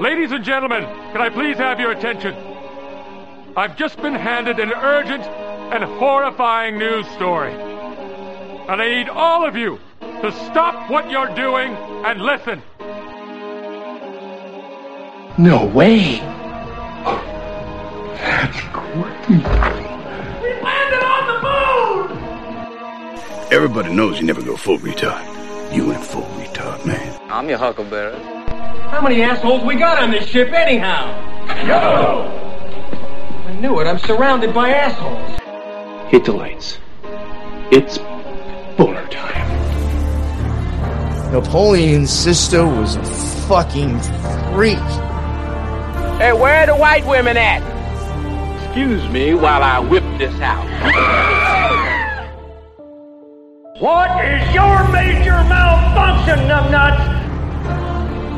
Ladies and gentlemen, can I please have your attention? I've just been handed an urgent and horrifying news story. And I need all of you to stop what you're doing and listen. No way. That's crazy. We landed on the moon! Everybody knows you never go full retard. You went full retard, man. I'm your huckleberry. How many assholes we got on this ship anyhow? Yo! I knew it. I'm surrounded by assholes. Hit the lights. It's boner time. Napoleon's sister was a fucking freak. Hey, where are the white women at? Excuse me while I whip this out. What is your major malfunction, numbnuts?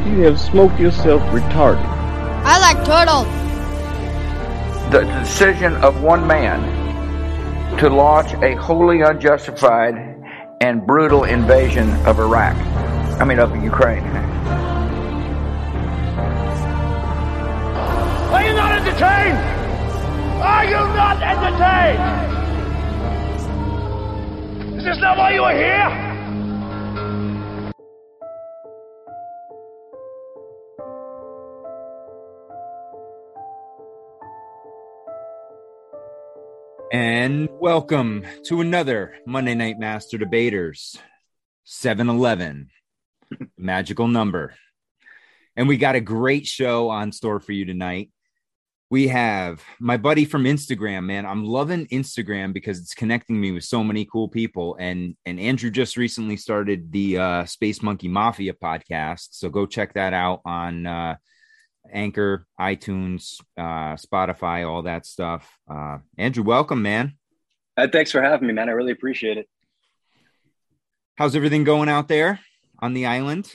You have smoked yourself retarded. I like turtles. The decision of one man to launch a wholly unjustified and brutal invasion of Iraq. I mean, of Ukraine. Are you not entertained? Are you not entertained? Is this not why you are here? And welcome to another Monday Night Master Debaters 711 magical number. And we got a great show on store for you tonight. We have my buddy from Instagram, man. I'm loving Instagram because it's connecting me with so many cool people. And and Andrew just recently started the uh, Space Monkey Mafia podcast, so go check that out on uh, Anchor, iTunes, uh, Spotify, all that stuff. Uh, Andrew, welcome, man. Uh, thanks for having me, man. I really appreciate it. How's everything going out there on the island?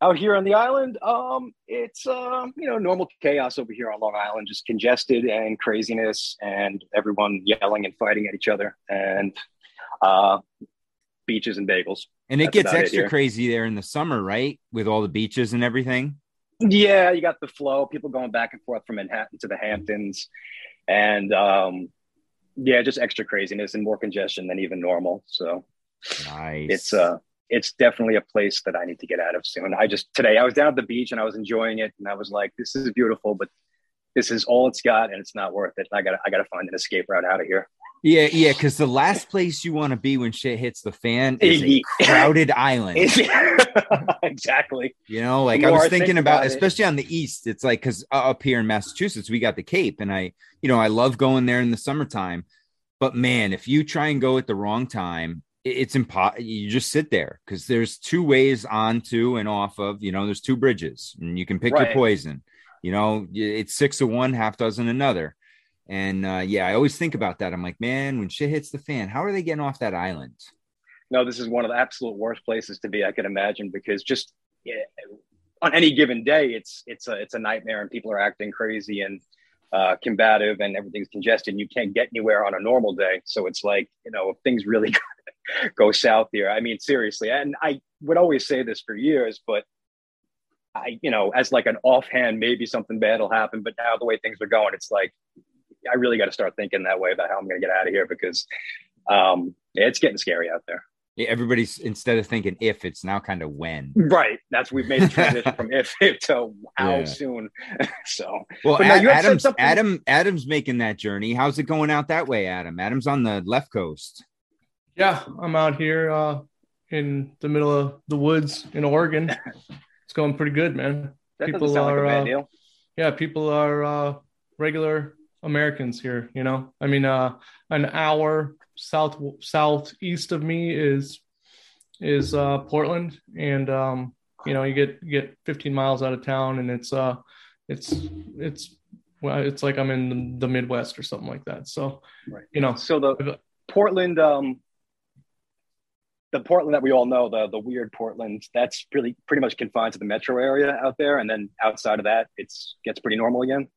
Out here on the island, um, it's uh, you know normal chaos over here on Long Island, just congested and craziness, and everyone yelling and fighting at each other, and uh, beaches and bagels. And it That's gets about it extra crazy there in the summer, right? With all the beaches and everything. Yeah, you got the flow, people going back and forth from Manhattan to the Hamptons, and um, yeah, just extra craziness and more congestion than even normal. So Nice. it's uh it's definitely a place that I need to get out of soon. I just today I was down at the beach and I was enjoying it and I was like, this is beautiful, but this is all it's got and it's not worth it. I gotta I gotta find an escape route out of here. Yeah, yeah. Because the last place you want to be when shit hits the fan is a crowded island. exactly. You know, like I was thinking about, about especially on the east. It's like because up here in Massachusetts, we got the Cape, and I, you know, I love going there in the summertime. But man, if you try and go at the wrong time, it's impossible. You just sit there because there's two ways onto and off of. You know, there's two bridges, and you can pick your poison. You know, it's six of one, half dozen another. And uh, yeah, I always think about that. I'm like, man, when shit hits the fan, how are they getting off that island? No, this is one of the absolute worst places to be I can imagine because just yeah, on any given day, it's it's a it's a nightmare and people are acting crazy and uh, combative and everything's congested. And you can't get anywhere on a normal day, so it's like you know if things really go south here. I mean, seriously, and I would always say this for years, but I you know as like an offhand, maybe something bad will happen. But now the way things are going, it's like I really got to start thinking that way about how I'm going to get out of here because um, it's getting scary out there. Yeah, Everybody's instead of thinking if, it's now kind of when. Right. That's we've made the transition from if, if to how Yeah. soon. so Well, But no, Ad- you had said Adam's Adam Adam's making that journey. How's it going out that way, Adam? Adam's on the left coast. Yeah, I'm out here uh, in the middle of the woods in Oregon. It's going pretty good, man. that People doesn't like are, a bad uh, deal. Yeah, people are uh, regular Americans here. You know, I mean, uh, an hour south southeast of me is is uh, Portland, and um, you know, you get you get 15 miles out of town, and it's uh, it's it's well, it's like I'm in the Midwest or something like that. So, Right. you know, So the Portland, um, the Portland that we all know, the the weird Portland, that's really pretty much confined to the metro area out there, and then outside of that, it's gets pretty normal again.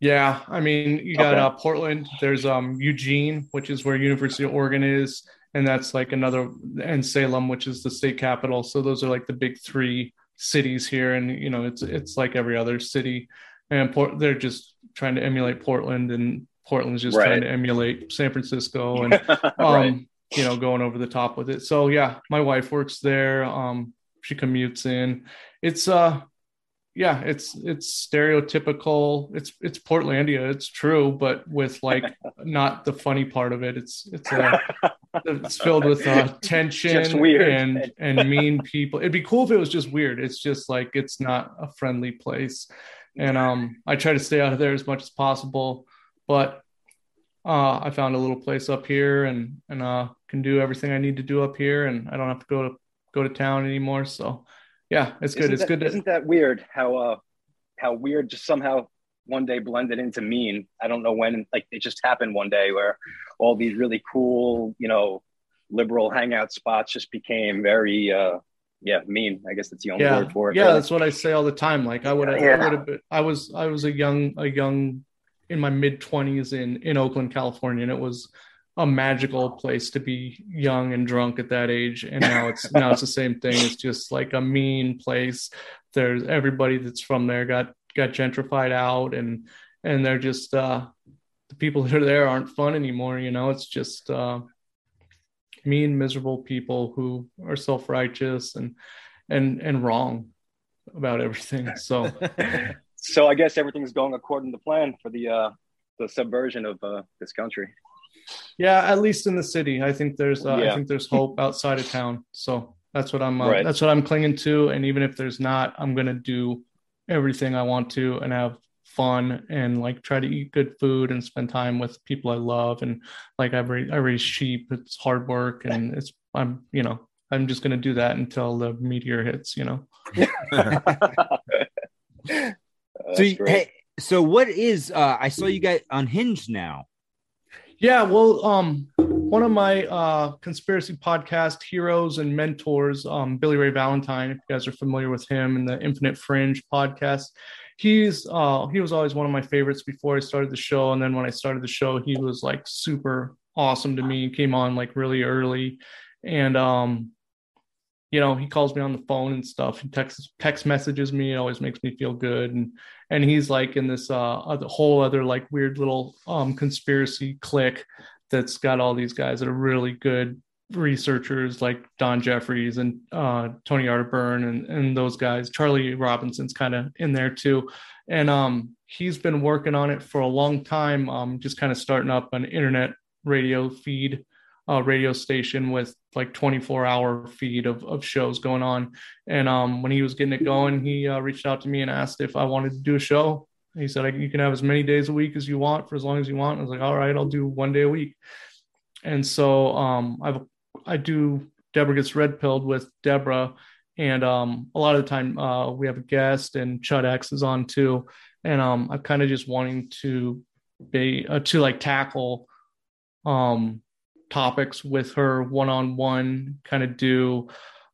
Yeah, I mean, you got Okay. uh, Portland. There's um Eugene, which is where University of Oregon is, and that's like another, and Salem, which is the state capital. So those are like the big three cities here, and you know it's it's like every other city, and Port, they're just trying to emulate Portland, and Portland's just Right. trying to emulate San Francisco, and um, Right. you know, going over the top with it. So yeah, my wife works there. Um, she commutes in. It's uh, yeah, it's it's stereotypical. It's it's Portlandia. It's true, but with like not the funny part of it. It's it's uh, it's filled with uh, tension and and mean people. It'd be cool if it was just weird. It's just like it's not a friendly place, and um, I try to stay out of there as much as possible. But uh, I found a little place up here, and and uh, can do everything I need to do up here, and I don't have to go to go to town anymore. So, yeah, it's good. Isn't it's that- good. To, Isn't that weird? How uh, how weird just somehow one day blended into mean. I don't know when. Like it just happened one day where all these really cool, you know, liberal hangout spots just became very, uh, yeah, mean. I guess that's the only yeah, word for it. yeah, really. that's what I say all the time. Like I would have, I Yeah. would have I was, I was a young, a young, in my mid twenties in in Oakland, California, and it was a magical place to be young and drunk at that age. And now it's now it's the same thing. It's just like a mean place. There's everybody that's from there got got gentrified out, and and they're just uh, the people that are there aren't fun anymore. You know, it's just. Uh, mean miserable people who are self-righteous and and and wrong about everything so so I guess everything's going according to plan for the uh, the subversion of uh, this country. Yeah at least in the city. I think there's uh, i think there's hope outside of town. So that's what i'm uh, Right. that's what i'm clinging to. And even if there's not i'm gonna do everything i want to and have fun and like try to eat good food and spend time with people i love. And like i raise, I raise sheep. It's hard work and it's i'm you know i'm just gonna do that until the meteor hits you know? So you- hey, so what is uh I saw you guys unhinged now. Yeah, well, um, one of my uh, conspiracy podcast heroes and mentors, um, Billy Ray Valentine, if you guys are familiar with him and the Infinite Fringe podcast, he's uh, he was always one of my favorites before I started the show, and then when I started the show, he was like super awesome to me. He came on like really early, and um, you know, he calls me on the phone and stuff. He texts text messages me. It always makes me feel good. And and he's like in this uh other, whole other like weird little um conspiracy clique that's got all these guys that are really good researchers like Don Jeffries and uh Tony Arterburn and and those guys. Charlie Robinson's kind of in there too. And um he's been working on it for a long time, um just kind of starting up an internet radio feed uh, radio station with like 24 hour feed of, of shows going on. And um, when he was getting it going, he uh, reached out to me and asked if I wanted to do a show. He said, "You can have as many days a week as you want for as long as you want." I was like, "All right, I'll do one day a week." And so um, I've I do Debra gets red pilled with Debra, and um, a lot of the time uh, we have a guest and Chud X is on too, and um, I'm kind of just wanting to be uh, to like tackle um topics with her one on one, kind of do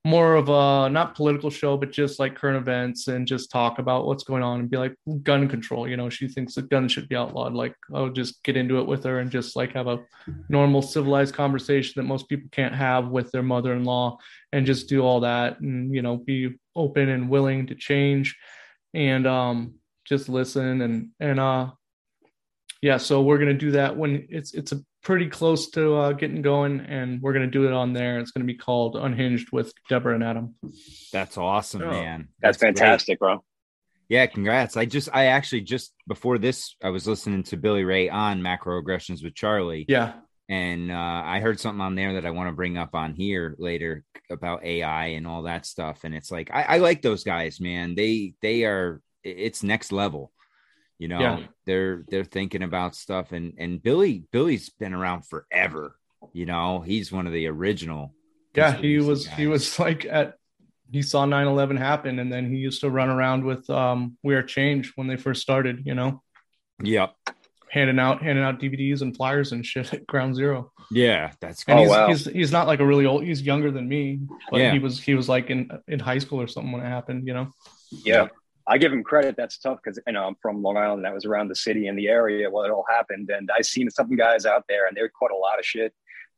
more of a not political show, but just like current events and just talk about what's going on and be like gun control. You know, she thinks that guns should be outlawed. Like, I'll just get into it with her and just like have a normal civilized conversation that most people can't have with their mother in law and just do all that and, you know, be open and willing to change and um just listen and and uh yeah so we're going to do that when it's it's a pretty close to uh, getting going and we're going to do it on there it's going to be called unhinged with debra and adam That's awesome, Oh, man. That's, great. fantastic, bro. Yeah, congrats. I just I actually just before this I was listening to Billy Ray on macroaggressions with Charlie. yeah and uh, I heard something on there that I want to bring up on here later about AI and all that stuff. And it's like I, I like those guys, man. They they are it's next level. You know, Yeah. they're they're thinking about stuff and and Billy Billy's been around forever. You know, he's one of the original. yeah he conspiracy was he was like at he saw 9-11 happen and then he used to run around with um we are change when they first started you know Yep. handing out handing out dvds and flyers and shit at ground zero Yeah, that's and Oh, he's, wow. he's he's not like a really old he's younger than me but Yeah. he was he was like in in high school or something when it happened you know Yeah. I give him credit. That's tough because you know I'm from Long Island. That was around the city and the area where it all happened, and I seen some guys out there, and they caught a lot of shit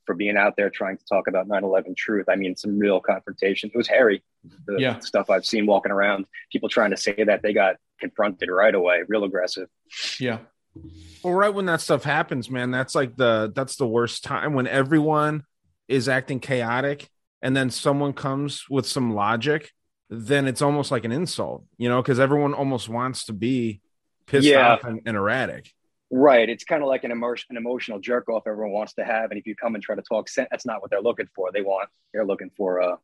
for being out there trying to talk about 9/11 truth. I mean, some real confrontation. It was hairy. The Yeah. stuff I've seen walking around, people trying to say that they got confronted right away, real aggressive. Yeah. Well, right when that stuff happens, man, that's like the that's the worst time when everyone is acting chaotic and then someone comes with some logic, then it's almost like an insult, you know, because everyone almost wants to be pissed Yeah. off and, and erratic. Right. It's kind of like an emotion, an emotional jerk off everyone wants to have. And if you come and try to talk sense, that's not what they're looking for. They want, they're looking for, uh,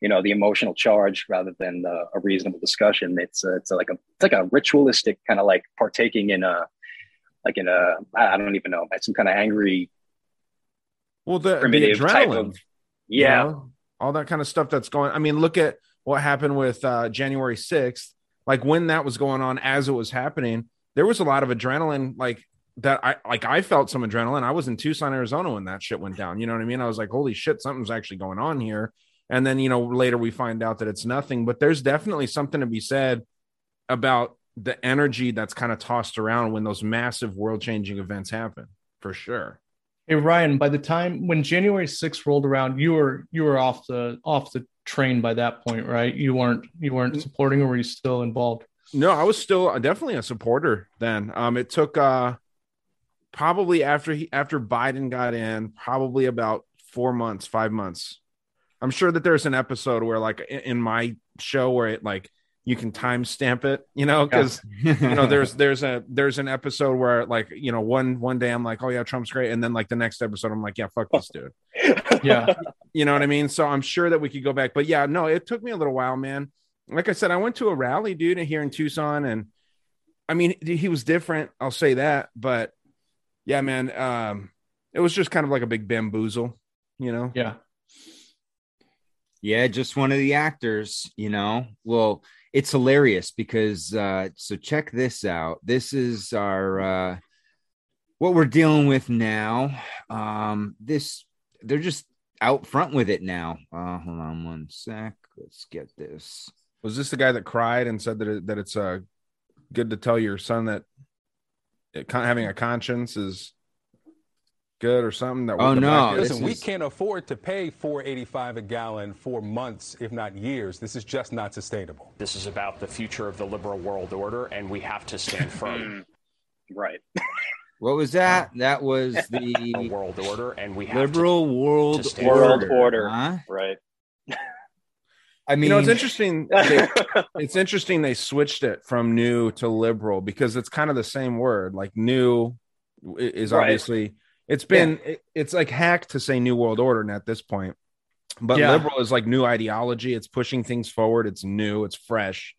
you know, the emotional charge rather than uh, a reasonable discussion. It's, uh, it's like a, it's like a ritualistic kind of like partaking in a, like in a, I don't even know, some kind of angry, Well, the, the primitive type adrenaline, of, you yeah. know, all that kind of stuff that's going. I mean, look at what happened with uh, January 6th. Like when that was going on, as it was happening, there was a lot of adrenaline. Like that, I like I felt some adrenaline. I was in Tucson, Arizona when that shit went down. You know what I mean? I was like, holy shit, something's actually going on here. And then you know later we find out that it's nothing. But there's definitely something to be said about the energy that's kind of tossed around when those massive world changing events happen, for sure. Hey Ryan, by the time when January 6th rolled around, you were you were off the off the train by that point, right? You weren't you weren't supporting or were you still involved? No, I was still uh, definitely a supporter then. Um, it took uh probably after he after Biden got in, probably about four months, five months. I'm sure that there's an episode where, like, in my show, where it like you can timestamp it, you know, because you know there's there's a there's an episode where like you know one one day I'm like, oh yeah, Trump's great, and then like the next episode I'm like, yeah, fuck this dude. Yeah. You know what I mean? So I'm sure that we could go back. But yeah, no, it took me a little while, man. Like I said, I went to a rally, dude, here in Tucson, and I mean, he was different. I'll say that. But yeah, man, um, it was just kind of like a big bamboozle, you know? Yeah. Yeah, just one of the actors, you know. Well, it's hilarious because uh so check this out. This is our uh what we're dealing with now. Um this they're just out front with it now. Uh hold on one sec. Let's get this. Was this the guy that cried and said that it, that it's uh good to tell your son that it, having a conscience is good or something? That Oh, the no, black- this Listen, we can't afford to pay 485 a gallon for months, if not years. This is just not sustainable. This is about the future of the liberal world order, and we have to stand firm. Right. What was that? That was the world order, and we have liberal world to World order. order. huh? Right. I mean, you know, it's interesting. They, it's interesting they switched it from new to liberal because it's kind of the same word. Like new i- is Right. Obviously it's been it- it's like hack to say new world order at this point. But Yeah. liberal is like new ideology. It's pushing things forward. It's new. It's fresh.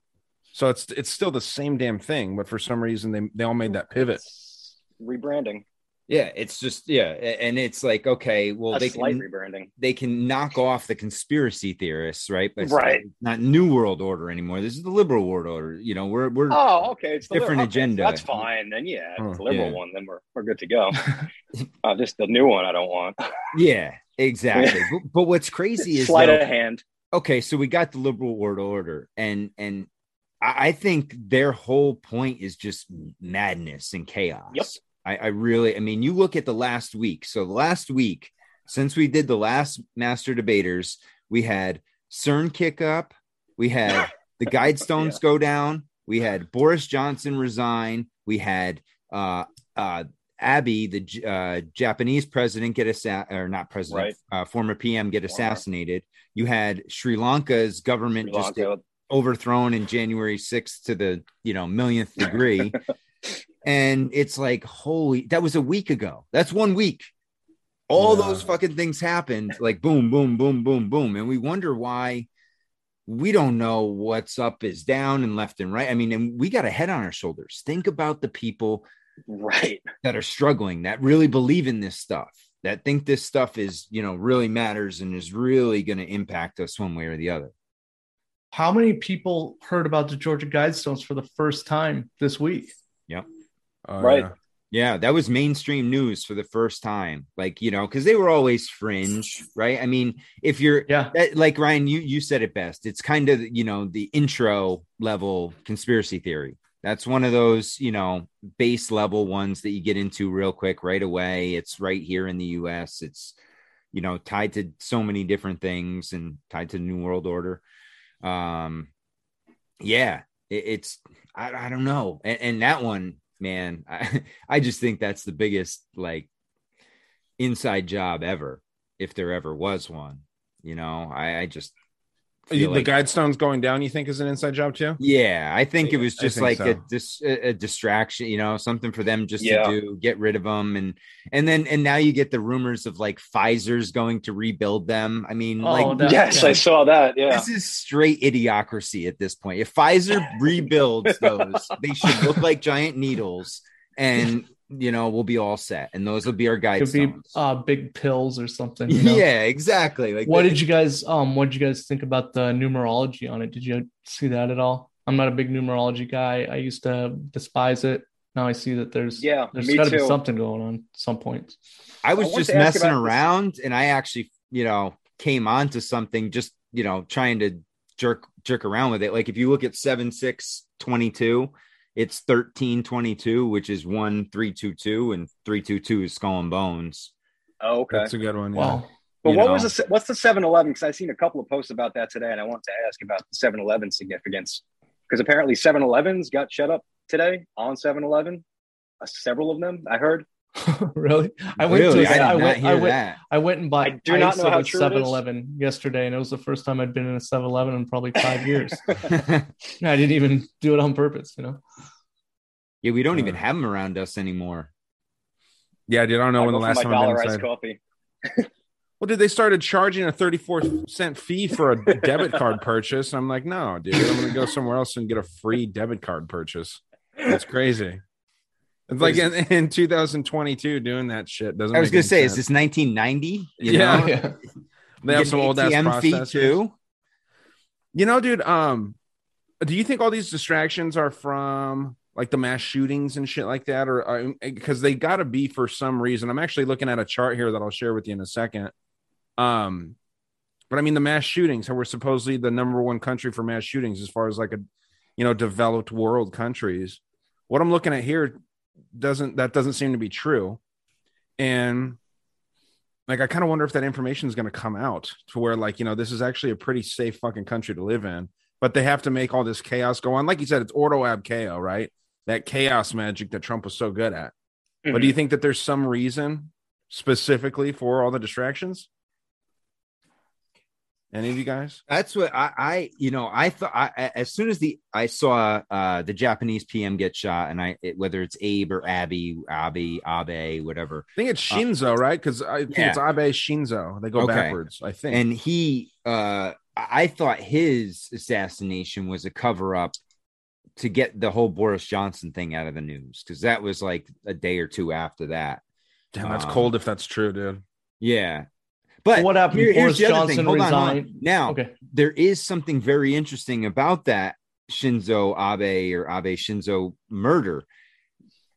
So it's it's still the same damn thing, but for some reason they they all made that pivot. Rebranding. Yeah, it's just yeah, and it's like okay, well a they can rebranding. they can knock off the conspiracy theorists, right? But it's Right. not new world order anymore. This is the liberal world order. You know, we're we're Oh, okay. It's the Different okay, agenda. That's fine. Then yeah, it's Oh, the liberal yeah. one, then we're we're good to go. uh, just the new one, I don't want. yeah, exactly. but, but what's crazy is Sleight of hand. okay, so we got the liberal world order, and and I, I think their whole point is just madness and chaos. Yep. I, I really, I mean, you look at the last week. So the last week, since we did the last master debaters, we had CERN kick up, we had the Guidestones go down, we had Boris Johnson resign, we had uh uh Abe, the uh, Japanese president, get assa- or not president, uh, former PM, get assassinated. You had Sri Lanka's government Sri just overthrown in January 6th to the you know millionth degree. and it's like, holy, that was a week ago. That's one week. All Yeah. those fucking things happened, like boom, boom, boom, boom, boom. And we wonder why we don't know what's up is down and left and right. I mean, and we got a head on our shoulders. Think about the people Right. that are struggling, that really believe in this stuff, that think this stuff is, you know, really matters and is really going to impact us one way or the other. How many people heard about the Georgia Guidestones for the first time this week? Oh, Right. yeah. Yeah, that was mainstream news for the first time. Like, you know, because they were always fringe, right? I mean, if you're Yeah. that, like Ryan, you you said it best. It's kind of you know the intro level conspiracy theory. That's one of those you know base level ones that you get into real quick right away. It's right here in the U.S. It's you know, tied to so many different things and tied to the New World Order. Um, yeah, it, it's I, I don't know, and, and that one, man, I I just think that's the biggest like inside job ever, if there ever was one. You know, I, I just the feel like- Guidestones going down, you think is an inside job too? yeah, I think it was just like so. a, dis- a a distraction, you know, something for them just Yeah. to do, get rid of them, and and then and now you get the rumors of like Pfizer's going to rebuild them. I mean, Oh, like that- yes, yeah. I saw that. Yeah. this is straight idiocracy at this point. If Pfizer rebuilds those, they should look like giant needles, and you know we'll be all set. And those will be our Could be uh, big pills or something. you know? Yeah, exactly. Like What the- did you guys um what did you guys think about the numerology on it? Did you see that at all? I'm not a big numerology guy. I used to despise it. Now I see that there's Yeah, there's got to be something going on at some point. I was I just messing about this- around, and I actually, you know, came onto something just you know trying to jerk jerk around with it. Like if you look at seven six twenty two, it's thirteen twenty two, which is one three two two, and three two two is skull and bones. Oh, okay. That's a good one. Yeah. Wow. But you what know. was the what's the 7-Eleven? Because I've seen a couple of posts about that today, and I want to ask about the 7-Eleven significance. Because apparently 7-Elevens got shut up today on 7-Eleven. Uh, several of them, I heard. really? I went really, to I did I not went, hear I went, that. I went and bought I do not know at how true it is. 7-Eleven yesterday, and it was the first time I'd been in a 7-Eleven in probably five years. I didn't even do it on purpose, you know. yeah, we don't even Uh, have them around us anymore. Yeah, dude. I don't know I when the last my time I've been dollar iced inside. coffee. Well, dude, they started charging a 34 cent fee for a debit card purchase. I'm like, no, dude, I'm gonna go somewhere else and get a free debit card purchase. That's crazy. It's like in, in 2022 doing that shit doesn't. I was make gonna any say, is this 1990? Yeah. know? Yeah. they have some old ass ATM fee processors. too. You know, dude. Um, do you think all these distractions are from like the mass shootings and shit like that, or because they got to be for some reason? I'm actually looking at a chart here that I'll share with you in a second. Um, but I mean, the mass shootings. How we're supposedly the number one country for mass shootings as far as like a, you know, developed world countries. What I'm looking at here doesn't that doesn't seem to be true, and like I kind of wonder if that information is going to come out to where like you know this is actually a pretty safe fucking country to live in, but they have to make all this chaos go on. Like you said, it's ordo ab chaos, right? That chaos magic that Trump was so good at. But do you mm-hmm. think that there's some reason specifically for all the distractions? Any of you guys? That's what I, I you know, I thought I, as soon as the I saw uh the Japanese PM get shot, and I it, whether it's Abe or Abby, Abe, Abe, whatever, I think it's Shinzo, right? Because I think it's. Abe Shinzo. They go Okay. backwards, I think. and he uh I I thought his assassination was a cover up to get the whole Boris Johnson thing out of the news because that was like a day or two after that. Damn, that's Um, cold if that's true, dude. Yeah. But What happened? here- here's the other thing. Hold on, hold on. Now, Okay. there is something very interesting about that Shinzo Abe or Abe Shinzo murder.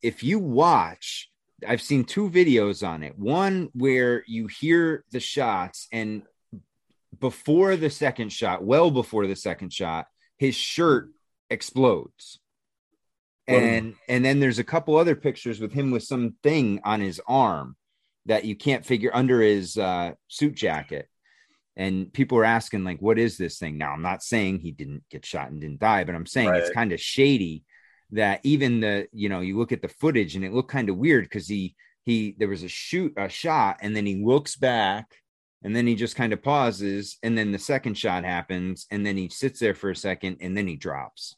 If you watch, I've seen two videos on it. One where you hear the shots, and before the second shot, well before the second shot, his shirt explodes. And and then there's a couple other pictures with him with something on his arm that you can't figure under his uh, suit jacket. And people are asking like what is this thing? Now i'm not saying he didn't get shot and didn't die but i'm saying it's kind of shady that even the you know you look at the footage and it looked kind of weird because he he there was a shoot a shot and then he looks back and then he just kind of pauses and then the second shot happens and then he sits there for a second and then he drops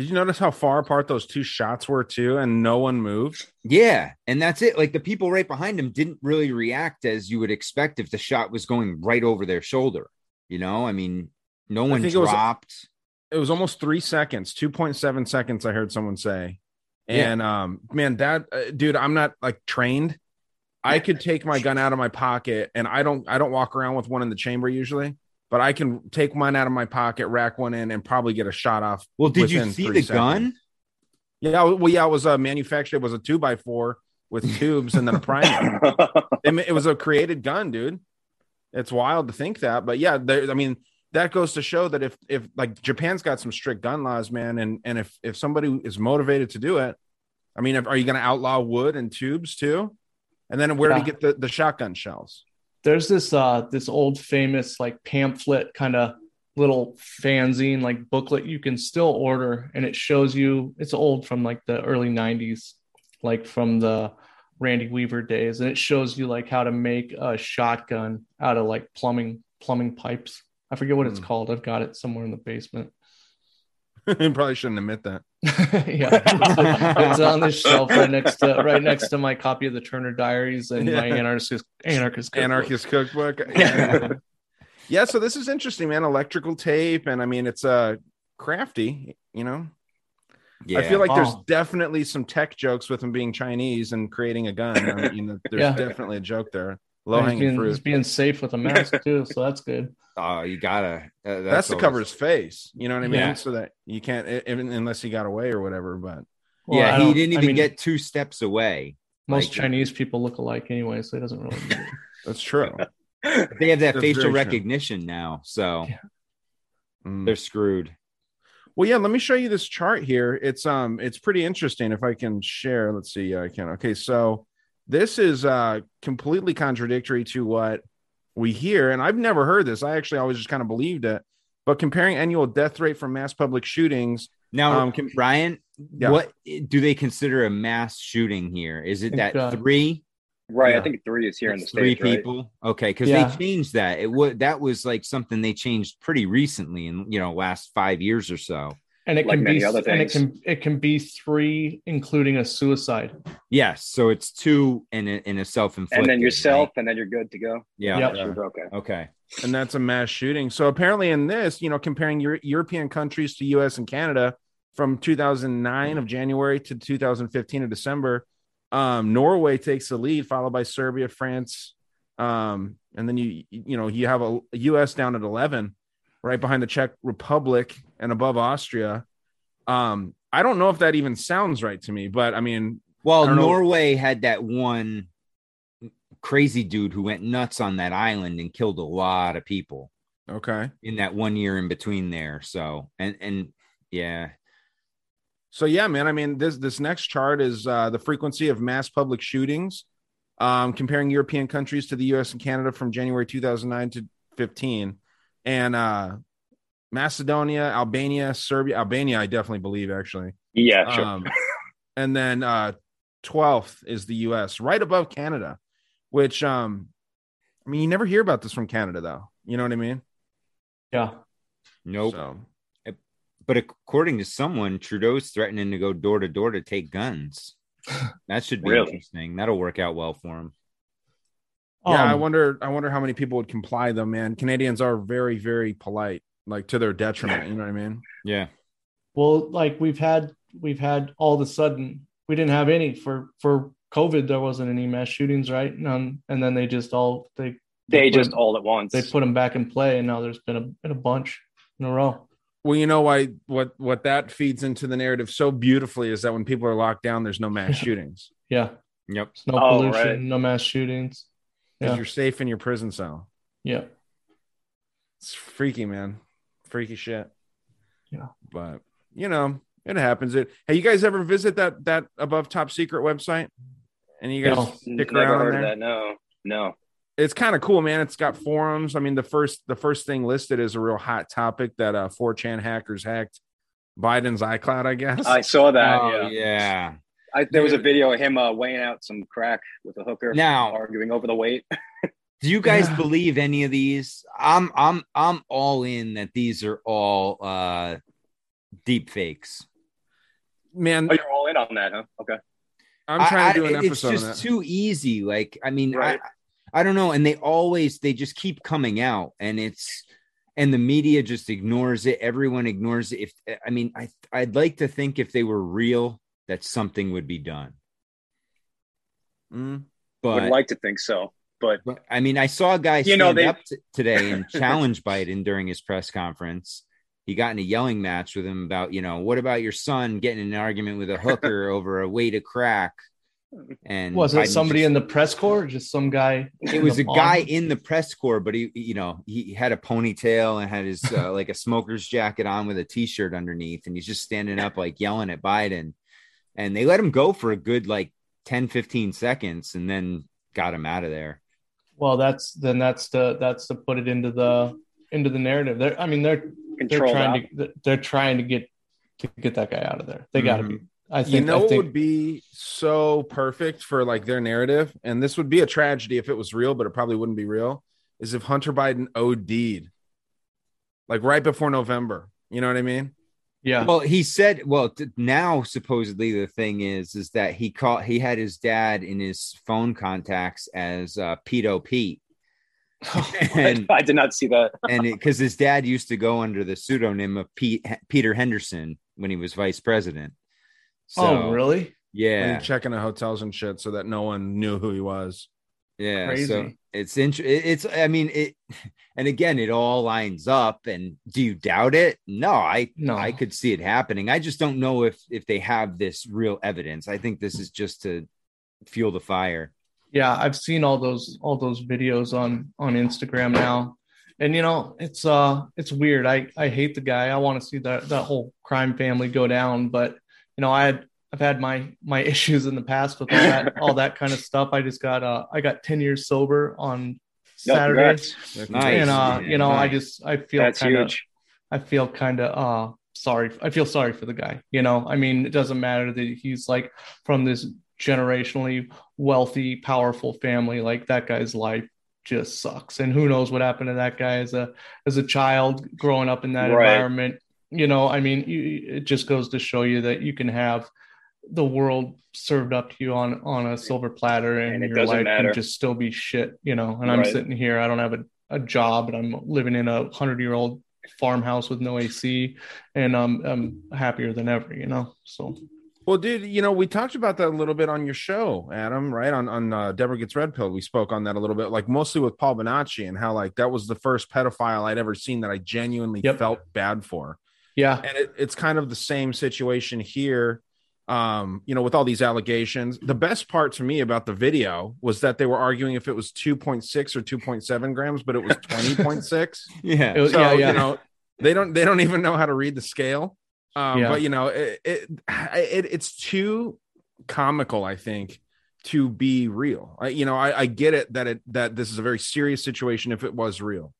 Did you notice how far apart those two shots were too, and no one moved? Yeah, and that's it. Like the people right behind him didn't really react as you would expect if the shot was going right over their shoulder. You know, I mean, no one think it was- dropped. It was almost three seconds, two point seven seconds. I heard someone say, Yeah. and um, man, that uh, dude, I'm not like trained. I could take my gun out of my pocket, and I don't, I don't walk around with one in the chamber usually, but I can take mine out of my pocket, rack one in, and probably get a shot off. well, did you see three the gun? Yeah, well, yeah, it was uh, manufactured. It was a two by four with tubes and then a primer. it, it was a created gun, dude. It's wild to think that, but yeah, there. I mean, that goes to show that if if like Japan's got some strict gun laws, man, and and if if somebody is motivated to do it, I mean, if, are you going to outlaw wood and tubes too? And then where do you get the, the shotgun shells? There's this uh this old famous like pamphlet kind of little fanzine like booklet you can still order and it shows you it's old from like the early 90s like from the randy weaver days and it shows you like how to make a shotgun out of like plumbing plumbing pipes i forget what it's Hmm. called i've got it somewhere in the basement you Probably shouldn't admit that. yeah it's, it's on the shelf right next to right next to my copy of the turner diaries and my anarchist anarchist cookbook. Anarchist cookbook. Yeah. yeah, so this is interesting, man. Electrical tape, and I mean it's uh crafty, you know. I feel like there's Oh. definitely some tech jokes with him being Chinese and creating a gun. I mean, you know, there's Yeah. definitely a joke there. Low he's hanging being, fruit. he's being safe with a mask too, so that's good. Oh, you gotta. uh, That's, to always- cover his face. You know what I mean? Yeah. So that you can't, even unless he got away or whatever. But Well, yeah, he don't- didn't I even mean, get two steps away. Most Like, Chinese people look alike anyway, so it doesn't really. Matter. that's true. They have that That's facial very true. recognition now, so Mm. they're screwed. Well, yeah, let me show you this chart here. It's um it's pretty interesting if I can share. Let's see. Yeah, I can. Okay, so this is uh completely contradictory to what we hear and I've never heard this. I actually always just kind of believed it. But comparing annual death rate from mass public shootings Now, Um, can- Brian, Yeah. what do they consider a mass shooting here? Is it that uh, three? Right. Yeah. I think three is here in the It's three states. right? people. Okay, because Yeah. they changed that. It was that was like something they changed pretty recently in you know last five years or so. And it Like can many be, other and it can it can be three, including a suicide. Yes, so it's two in a, in a self inflicted. And then yourself, and then you're good to go. Yeah. Yep. Sure, Okay. Okay. and that's a mass shooting. So apparently, in this, you know, comparing Euro- European countries to U.S. and Canada from 2009 of January to 2015 of December, um, Norway takes the lead, followed by Serbia, France, um, and then you you know you have a, a U.S. down at 11, right behind the Czech Republic and above Austria. Um, I don't know if that even sounds right to me, but I mean, Well, I. Norway had that one crazy dude who went nuts on that island and killed a lot of people okay. in that one year in between there. So and and yeah, So yeah, man. I mean, this this next chart is uh, the frequency of mass public shootings, um, comparing European countries to the U.S. and Canada from January 2009 to 15, and uh, Macedonia, Albania, Serbia, Albania. I definitely believe actually. Yeah. Sure. Um, and then uh, 12th is the U.S. right above Canada, which um, I mean, you never hear about this from Canada though. You know what I mean? Yeah. nope. So But according to someone, Trudeau's threatening to go door to door to take guns. That should be Really? interesting. That'll work out well for him. Yeah, I Um, wonder. I wonder how many people would comply, though. Man, Canadians are very, very polite, like to their detriment. You know what I mean? Yeah. Well, like we've had we've had all of a sudden we didn't have any for for COVID. There wasn't any mass shootings, right? None, and then they just all they They put just them- all at once. they put them back in play, and now there's been a been a bunch in a row. Well, you know why? What what that feeds into the narrative so beautifully is that when people are locked down, there's no mass shootings Yeah, Yep. no Oh, pollution, right. no mass shootings. Because Yeah, you're safe in your prison cell. yeah. It's freaky, man. Freaky shit. Yeah. But you know, it happens. It. Hey, you guys ever visit that that above top secret website? And you guys No. stick Never around heard there? that. No. No. it's kind of cool, man. It's got forums. I mean, the first the first thing listed is a real hot topic that uh 4chan hackers hacked Biden's iCloud, I guess. I saw that. Oh, yeah. yeah. I, there was a video of him uh, weighing out some crack with a hooker, Now- arguing over the weight. Do you guys Yeah. believe any of these? I'm I'm I'm all in that these are all uh deep fakes. man, Oh, you're all in on that, huh? Okay. I'm trying to do an I- episode It's on just that. too easy. Like, I mean, Right. I, I don't know. And they always they just keep coming out, and it's and the media just ignores it. Everyone ignores it. If I mean, I I'd like to think if they were real, that something would be done. Mm. But Would like to think so, but But I mean, I saw a guy You stand know, they- up t- today and challenge Biden during his press conference. He got in a yelling match with him about, you know, what about your son getting in an argument with a hooker over a weight of crack? And Was it Biden somebody just- in the press corps? Or just some guy? It was a in guy in the press corps, but he, you know, he had a ponytail and had his uh, like a smoker's jacket on with a t-shirt underneath, and he's just standing up like yelling at Biden. And they let him go for a good like 10, 15 seconds, and then got him out of there. Well, that's then that's to that's to put it into the into the narrative. They're I mean they're Controlled they're trying to they're trying to get to get that guy out of there. They got to be. Mm-hmm. I think you know I what think would be so perfect for like their narrative, and this would be a tragedy if it was real, but it probably wouldn't be real. Is if Hunter Biden OD'd, like right before November. You know what I mean? Yeah. Well, he said, well, t- now supposedly the thing is, is that he caught, he had his dad in his phone contacts as uh, Pedo Pete. and I did not see that. and because his dad used to go under the pseudonym of Pete, Peter Henderson when he was vice president. So, oh, really? Yeah. checking the hotels and shit, so that no one knew who he was. Yeah, Crazy. so it's int- it- It's I mean it, and again it all lines up. And do you doubt it? No, I No. I could see it happening. I just don't know if if they have this real evidence. I think this is just to fuel the fire. Yeah, I've seen all those all those videos on on Instagram now. And you know, it's uh it's weird. I I hate the guy. I want to see that that whole crime family go down, but you know, I had I've had my my issues in the past with all that all that kind of stuff. I just got uh I got 10 years sober on Saturday. Nice, and uh, you know, I just I feel That's kind of huge. I feel kind of uh sorry. I feel sorry for the guy. You know, I mean, it doesn't matter that he's like from this generationally wealthy, powerful family. Like that guy's life just sucks, and who knows what happened to that guy as a as a child growing up in that Right. environment. You know, I mean, you, it just goes to show you that you can have the world served up to you on on a silver platter, and, And it your doesn't life matter. can just still be shit. You know, and I'm Right. sitting here, I don't have a a job and I'm living in a hundred year old farmhouse with no AC and I'm, I'm happier than ever, you know? So Well, dude, you know, we talked about that a little bit on your show, Adam, right? On on uh, Debra Gets Red Pill. We spoke on that a little bit, like mostly with Paul Bonacci and how like that was the first pedophile I'd ever seen that I genuinely Yep. felt bad for. yeah, And it, it's kind of the same situation here. Um, you know, with all these allegations, the best part to me about the video was that they were arguing if it was 2.6 or 2.7 grams, but it was 20.6. Yeah. So yeah, yeah. you know they don't they don't even know how to read the scale um Yeah. but you know it, it, it it's too comical i think to be real I, you know I, I get it that it that this is a very serious situation if it was real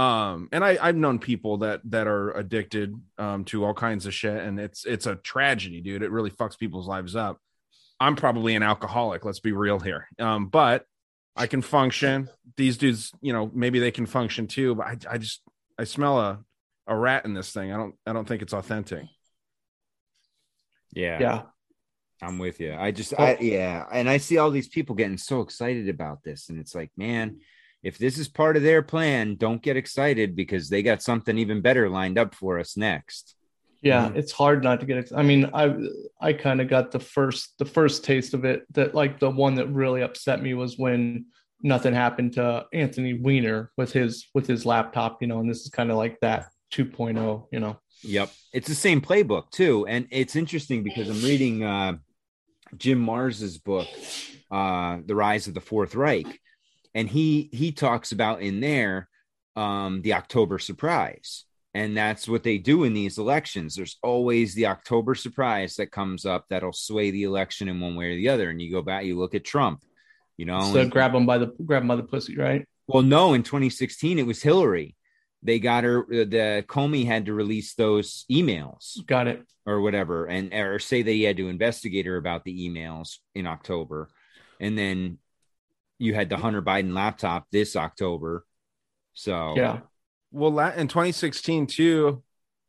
um and i i've known people that that are addicted um to all kinds of shit and it's it's a tragedy dude it really fucks people's lives up i'm probably an alcoholic let's be real here um but i can function these dudes you know maybe they can function too but i, I just i smell a a rat in this thing i don't i don't think it's authentic Yeah. yeah. I'm with you. I just, I, yeah. And I see all these people getting so excited about this. And it's like, man, if this is part of their plan, don't get excited because they got something even better lined up for us next. Yeah, Mhm. it's hard not to get. Ex- I mean, I I kind of got the first the first taste of it. That like the one that really upset me was when nothing happened to Anthony Weiner with his with his laptop. You know, and this is kind of like that 2.0. You know, Yep. It's the same playbook too. And it's interesting because I'm reading uh, Jim Marrs's book, uh, The Rise of the Fourth Reich. And he he talks about in there um, the October surprise. And that's what they do in these elections. There's always the October surprise that comes up that'll sway the election in one way or the other. And you go back, you look at Trump, you know, so and- grab him by the grab him by the pussy, right? well, no, in 2016 it was Hillary. They got her. uh, The Comey had to release those emails Got it. or whatever, and or say that he had to investigate her about the emails in October, and then you had the Hunter Biden laptop this October. So Yeah, well in 2016 too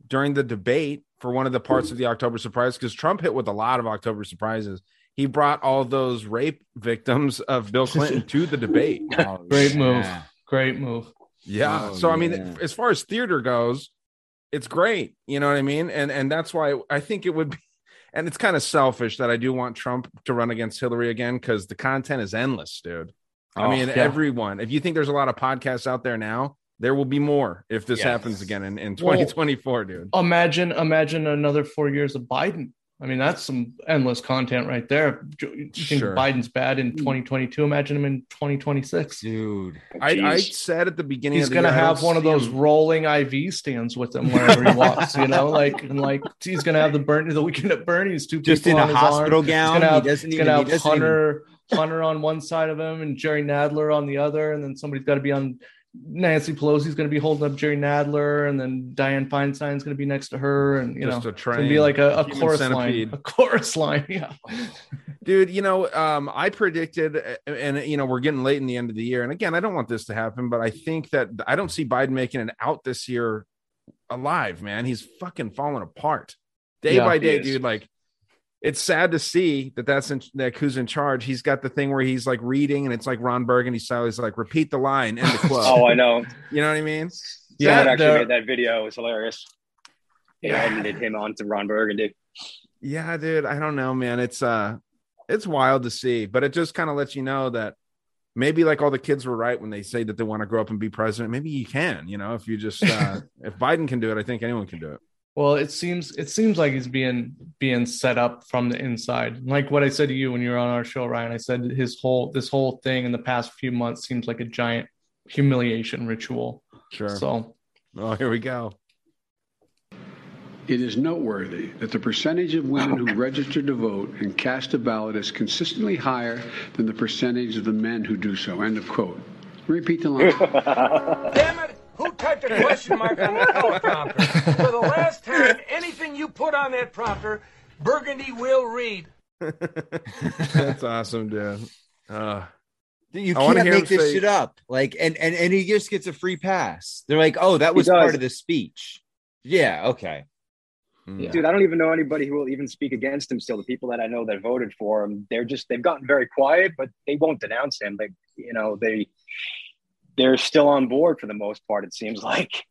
during the debate for one of the parts of the october surprise because trump hit with a lot of october surprises he brought all those rape victims of bill clinton to the debate Oh, great move. yeah. Great move. Yeah. Oh, so I mean, yeah. as far as theater goes, it's great. You know what I mean? And and that's why I think it would be. And it's kind of selfish that I do want Trump to run against Hillary again because the content is endless, dude. I Oh, mean, yeah. everyone. If you think there's a lot of podcasts out there now, there will be more if this Yes. happens again in, in Well- 2024, dude. Imagine imagine another four years of Biden. I mean, that's some endless content right there. You think Sure. Biden's bad in mm. 2022? Imagine him in 2026. dude. I, I said at the beginning, He's the gonna year, have one of those him- rolling IV stands with him wherever he walks. You know, like and like he's gonna have the Bernie, the weekend at Bernie's two Just in a hospital arm. gown. He's gonna have, he doesn't even. gonna have doesn't even- Hunter Hunter on one side of him and Jerry Nadler on the other, and then somebody's got to be on. Nancy Pelosi's going to be holding up Jerry Nadler, and then Dianne Feinstein's going to be next to her, and you Just know, a it's going to be like a, a chorus centipede. line, a chorus line. Yeah, dude you know um i predicted uh, and you know we're getting late in the end of the year and again i don't want this to happen but i think that i don't see biden making it out this year alive man he's fucking falling apart day Yeah, by day dude like it's sad to see that that's in, that who's in charge he's got the thing where he's like reading and it's like ron burgundy style he's like repeat the line end the quote Oh, I know. you know what i mean Yeah, Yeah, actually the- made that video. It was hilarious. Yeah, I edited him onto Ron Burgundy. yeah dude i don't know man it's uh it's wild to see but it just kind of lets you know that maybe like all the kids were right when they say that they want to grow up and be president maybe you can you know if you just uh if biden can do it i think anyone can do it Well, it seems it seems like he's being being set up from the inside. Like what I said to you when you were on our show, Ryan. I said his whole this whole thing in the past few months seems like a giant humiliation ritual. sure So oh here we go It is noteworthy that the percentage of women who register to vote and cast a ballot is consistently higher than the percentage of the men who do so. End of quote. Repeat the line. Damn it! Who typed a question mark on the teleprompter? For the last time, anything you put on that prompter, Burgundy will read. that's awesome dude uh You I wanna can't hear him make this say- shit up. Like, and and and he just gets a free pass. They're like, oh, that was part of the speech. Yeah, okay. mm. Dude, I don't even know anybody who will even speak against him still. The people that I know that voted for him, they're just they've gotten very quiet, but they won't denounce him. They you know, they they're still on board for the most part, it seems like.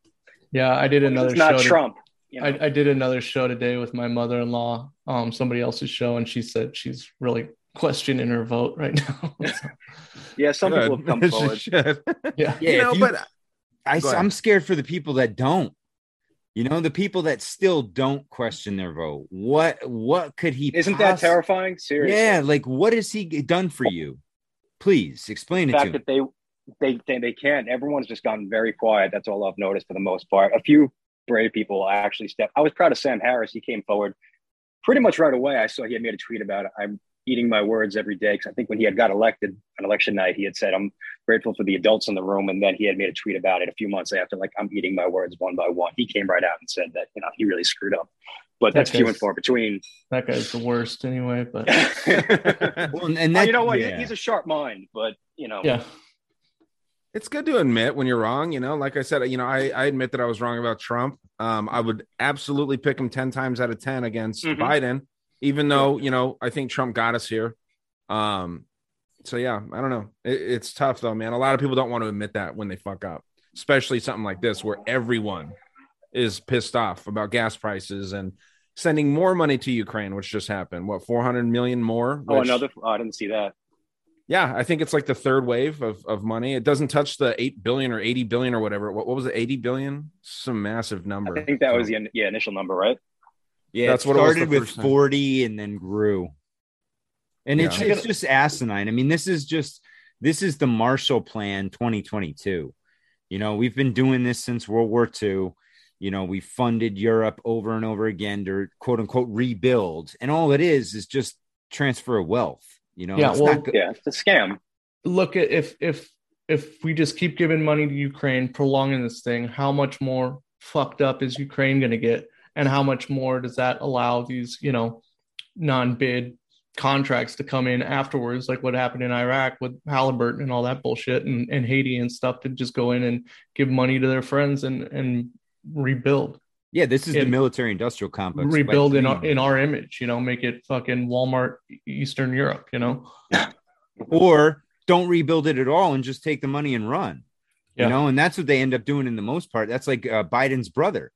yeah, I did another it's not show. to- Trump. You know? I, I did another show today with my mother-in-law, um, somebody else's show, and she said she's really questioning her vote right now. yeah, some people have come forward. yeah, Yeah, you know you- but I, Go ahead. I'm scared for the people that don't. You know, the people that still don't question their vote. What what could he? Isn't that terrifying? Seriously. Yeah, like what has he done for you? Please explain the it to fact me. that they they, they they can't. Everyone's just gotten very quiet. That's all I've noticed for the most part. A few brave people actually stepped. I was proud of Sam Harris. He came forward pretty much right away. I saw he had made a tweet about it. I'm eating my words every day because I think when he had got elected on election night, he had said, "I'm grateful for the adults in the room," and then he had made a tweet about it a few months after, like, "I'm eating my words one by one." He came right out and said that you know he really screwed up, but that's few and Okay. far between. that guy's the worst anyway. But Well, and, and Well, you know what? yeah. He's a sharp mind, but you know, yeah, it's good to admit when you're wrong you know like i said you know i, I admit that i was wrong about trump um i would absolutely pick him 10 times out of 10 against Mhm. biden even though you know i think trump got us here um so yeah i don't know it, it's tough though man a lot of people don't want to admit that when they fuck up especially something like this where everyone is pissed off about gas prices and sending more money to ukraine which just happened what 400 million more Oh, another. Oh, I didn't see that. Yeah, I think it's like the third wave of, of money. It doesn't touch the 8 billion or 80 billion or whatever. What, what was it? 80 billion? Some massive number. I think that was the yeah initial number, right? Yeah, That's it what it started with first time. 40 and then grew. And it's it's just asinine. I mean, this is just this is the Marshall Plan 2022. You know, we've been doing this since World War II. You know, we funded Europe over and over again to quote unquote rebuild. And all it is is just transfer of wealth. You know, Yeah, it's well- not go- Yeah, it's a scam. look at if if if we just keep giving money to Ukraine, prolonging this thing, how much more fucked up is Ukraine going to get, and how much more does that allow these you know non-bid contracts to come in afterwards, like what happened in Iraq with Halliburton and all that bullshit, and, and Haiti and stuff to just go in and give money to their friends and and rebuild, yeah, this is the military industrial complex. rebuild in our in our image, you know, make it fucking Walmart Eastern Europe, you know. or don't rebuild it at all and just take the money and run. Yeah. You know, and that's what they end up doing in the most part. That's like uh, Biden's brother.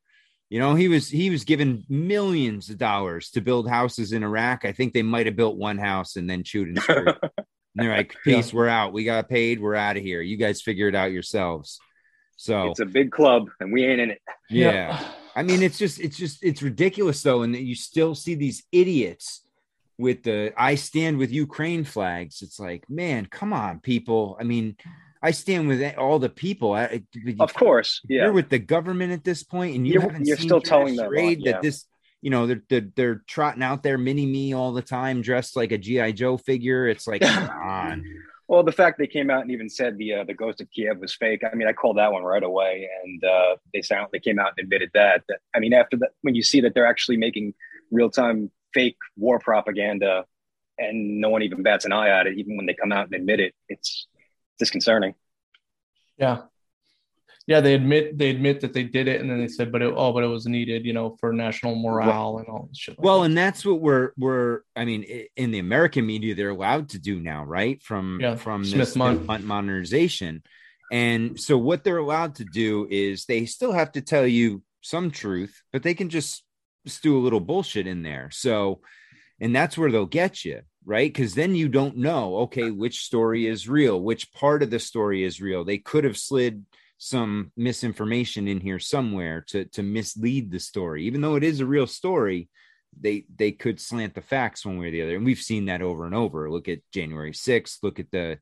You know, he was he was given millions of dollars to build houses in Iraq. I think they might have built one house and then chewed and screwed. and they're like, "Peace, we're out. We got paid. We're out of here. You guys figure it out yourselves." So It's a big club, and we ain't in it. yeah. I mean, it's just, it's just, it's ridiculous though. And that you still see these idiots with the I stand with Ukraine flags. It's like, man, come on, people. I mean, I stand with all the people. I, Of course, yeah. You're with the government at this point, and you You're- haven't you're still telling the them, yeah. that this, you know they're, they're they're trotting out there mini me all the time dressed like a gi joe figure it's like come on Well, the fact they came out and even said the uh, the ghost of Kiev was fake. I mean, I called that one right away, and uh, they silently came out and admitted that. that. I mean, after that, when you see that they're actually making real time fake war propaganda, and no one even bats an eye at it, even when they come out and admit it, it's disconcerting. Yeah. Yeah, they admit they admit that they did it, and then they said, "But it, oh, but it was needed, you know, for national morale and all this shit." Like well and that's what we're we're i mean in the american media they're allowed to do now right? From Yeah, from Smith. Mundt modernization. And so what they're allowed to do is they still have to tell you some truth but they can just stew a little bullshit in there. So and that's where they'll get you right? Because then you don't know okay which story is real which part of the story is real. They could have slid some misinformation in here somewhere to to mislead the story even though it is a real story they they could slant the facts one way or the other and we've seen that over and over look at january 6th look at the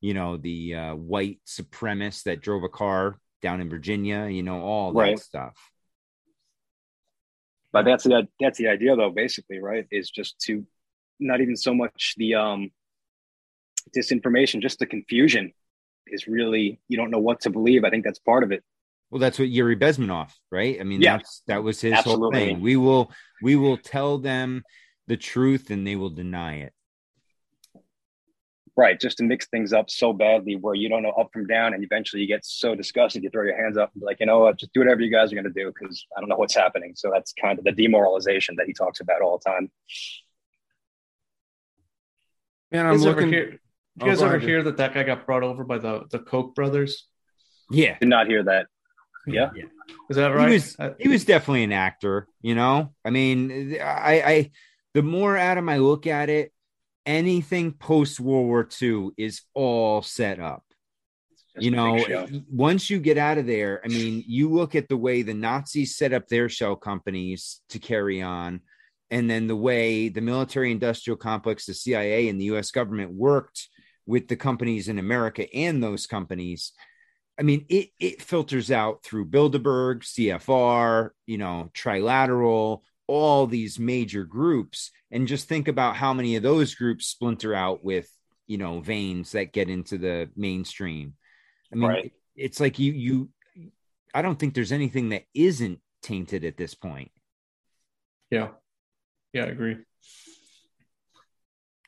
you know the uh, white supremacist that drove a car down in virginia you know all that Right. stuff But that's the that's the idea, though. Basically, right, is just to not even so much the um, disinformation, just the confusion is really you don't know what to believe. I think that's part of it. Well, that's what Yuri Bezmenov, right? I mean, Yeah. that's that was his whole thing. We will we will tell them the truth and they will deny it. Right, just to mix things up so badly where you don't know up from down, and eventually you get so disgusted you throw your hands up and be like, you know what, just do whatever you guys are going to do because I don't know what's happening. So that's kind of the demoralization that he talks about all the time. Man, I'm guys ever looking. hear, did you guys go ever hear that that guy got brought over by the the Koch brothers? Yeah. Did not hear that. Yeah. Is that right? He was Uh, he was definitely an actor, you know. I mean, I I the more Adam I look at it, anything post World War II is all set up. you know, once you get out of there, I mean, you look at the way the Nazis set up their shell companies to carry on, and then the way the military industrial complex, the CIA, and the US government worked with the companies in America and those companies. I mean, it, it filters out through Bilderberg, CFR, you know, Trilateral, all these major groups. And just think about how many of those groups splinter out with, you know, veins that get into the mainstream. I mean, Right. it's like you you I don't think there's anything that isn't tainted at this point. Yeah. Yeah, I agree.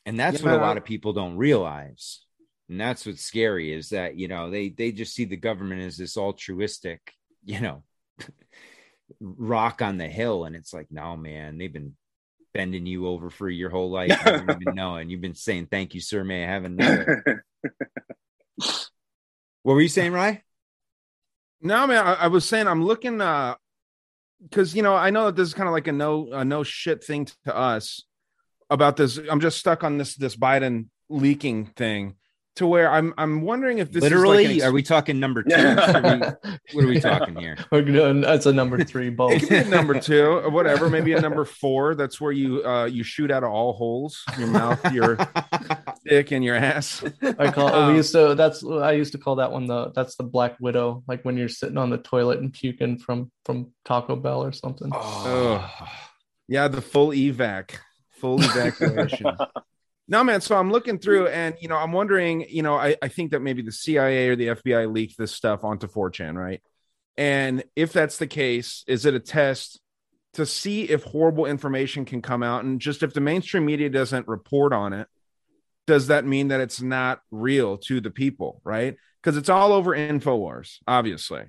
And that's Yeah. what a lot of people don't realize. And that's what's scary is that, you know, they they just see the government as this altruistic, you know, rock on the hill and it's like, "No, man, they've been bending you over for your whole life. You don't even know and you've been saying, "Thank you, sir, may I have another?" what were you saying, Rye? No, man, I, I was saying I'm looking uh because you know I know that this is kind of like a no a no shit thing to us about this. I'm just stuck on this this Biden leaking thing to where I'm I'm wondering if this Literally, is like an are we talking number two? We- what are we talking here? That's a number three It both. could be a number two or whatever, maybe a number four. That's where you uh you shoot out of all holes, your mouth, your dick, and your ass. I call Um, we used to that's I used to call that one the that's the black widow, like when you're sitting on the toilet and puking from from Taco Bell or something. Oh, yeah, the full evac, full evacuation. no, man. So I'm looking through, and you know, I'm wondering. You know, I, I think that maybe the CIA or the FBI leaked this stuff onto 4chan, right? And if that's the case, is it a test to see if horrible information can come out, and just if the mainstream media doesn't report on it, does that mean that it's not real to the people, right? Because it's all over Infowars, obviously.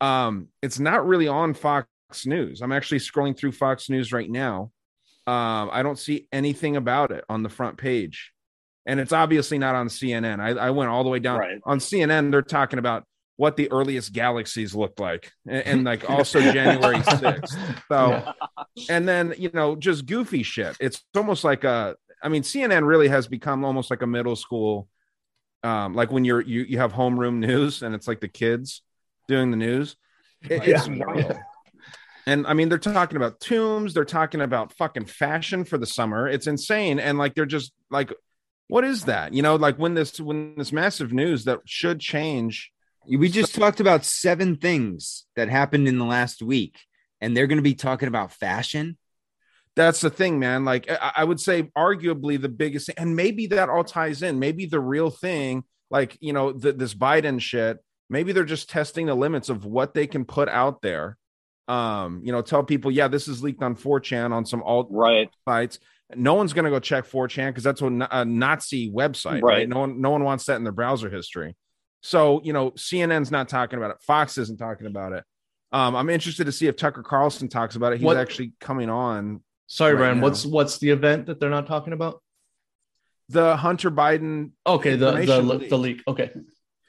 Um, it's not really on Fox News. I'm actually scrolling through Fox News right now. Um, I don't see anything about it on the front page, and it's obviously not on CNN. I, I went all the way down Right. on CNN. They're talking about what the earliest galaxies looked like, and, and like also January 6th. So, and then you know, just goofy shit. It's almost like a. I mean, CNN really has become almost like a middle school, um, like when you're you you have homeroom news and it's like the kids doing the news. It- it's wild. And I mean, they're talking about tombs. They're talking about fucking fashion for the summer. It's insane. And like, they're just like, what is that? You know, like when this when this massive news that should change. We just talked about seven things that happened in the last week, and they're going to be talking about fashion. That's the thing, man. Like I, I would say, arguably the biggest, and maybe that all ties in. Maybe the real thing, like you know, th- this Biden shit. Maybe they're just testing the limits of what they can put out there. Um, you know, tell people, yeah, this is leaked on 4chan on some alt right sites. No one's gonna go check 4chan because that's a, a Nazi website, right. Right. No one, no one wants that in their browser history. So you know, CNN's not talking about it. Fox isn't talking about it. Um, I'm interested to see if Tucker Carlson talks about it. He's What- actually coming on. Sorry, right Brian. now. What's what's the event that they're not talking about? the Hunter Biden? Okay, the the, le- leak. the leak. Okay,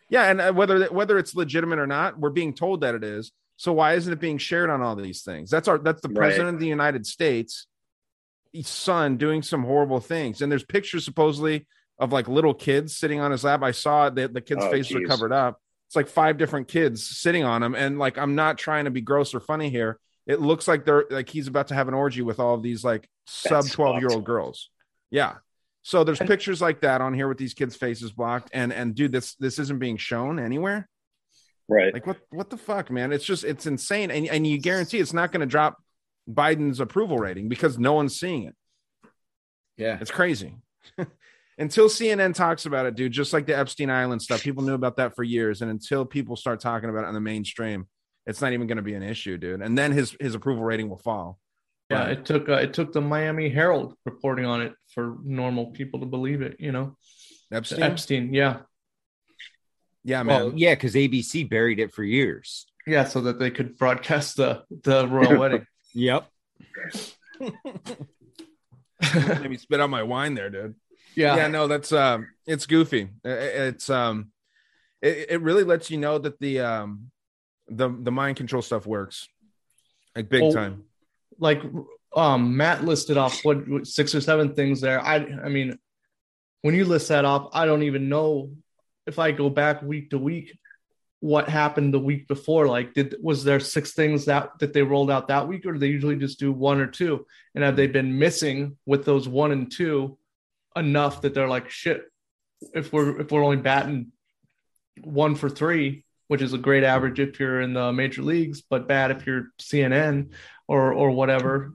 Yeah, and uh, whether whether it's legitimate or not, we're being told that it is. So why isn't it being shared on all these things? That's our that's the Right. president of the United States, son doing some horrible things, and there's pictures supposedly of like little kids sitting on his lap. I saw that the, kids' Oh, faces are covered up. It's like five different kids sitting on him, and like I'm not trying to be gross or funny here. It looks like they're like he's about to have an orgy with all of these like sub 12 year old girls. Yeah. So there's pictures like that on here with these kids' faces blocked, and and dude, this this isn't being shown anywhere. Right. Like what what the fuck, man? It's just it's insane, and and you guarantee it's not going to drop Biden's approval rating because no one's seeing it. Yeah. It's crazy. until CNN talks about it, dude, just like the Epstein Island stuff, people knew about that for years, and until people start talking about it on the mainstream, it's not even going to be an issue, dude. And then his his approval rating will fall. yeah. But- It took uh, it took the Miami Herald reporting on it for normal people to believe it. You know, Epstein. Epstein. Yeah, Yeah, man. Well, yeah, because ABC buried it for years. yeah, so that they could broadcast the the royal wedding. Yep. Let me spit out my wine there, dude. Yeah. yeah no that's um it's goofy I- I- it's um it, it really lets you know that the um the the mind control stuff works like big Well, time like um Matt listed off what, what six or seven things there. I I mean, when you list that off, I don't even know if I go back week to week what happened the week before. Like, did was there six things that that they rolled out that week, or do they usually just do one or two? And have they been missing with those one and two enough that they're like, shit, if we're if we're only batting one for three, which is a great average if you're in the major leagues, but bad if you're CNN or or whatever.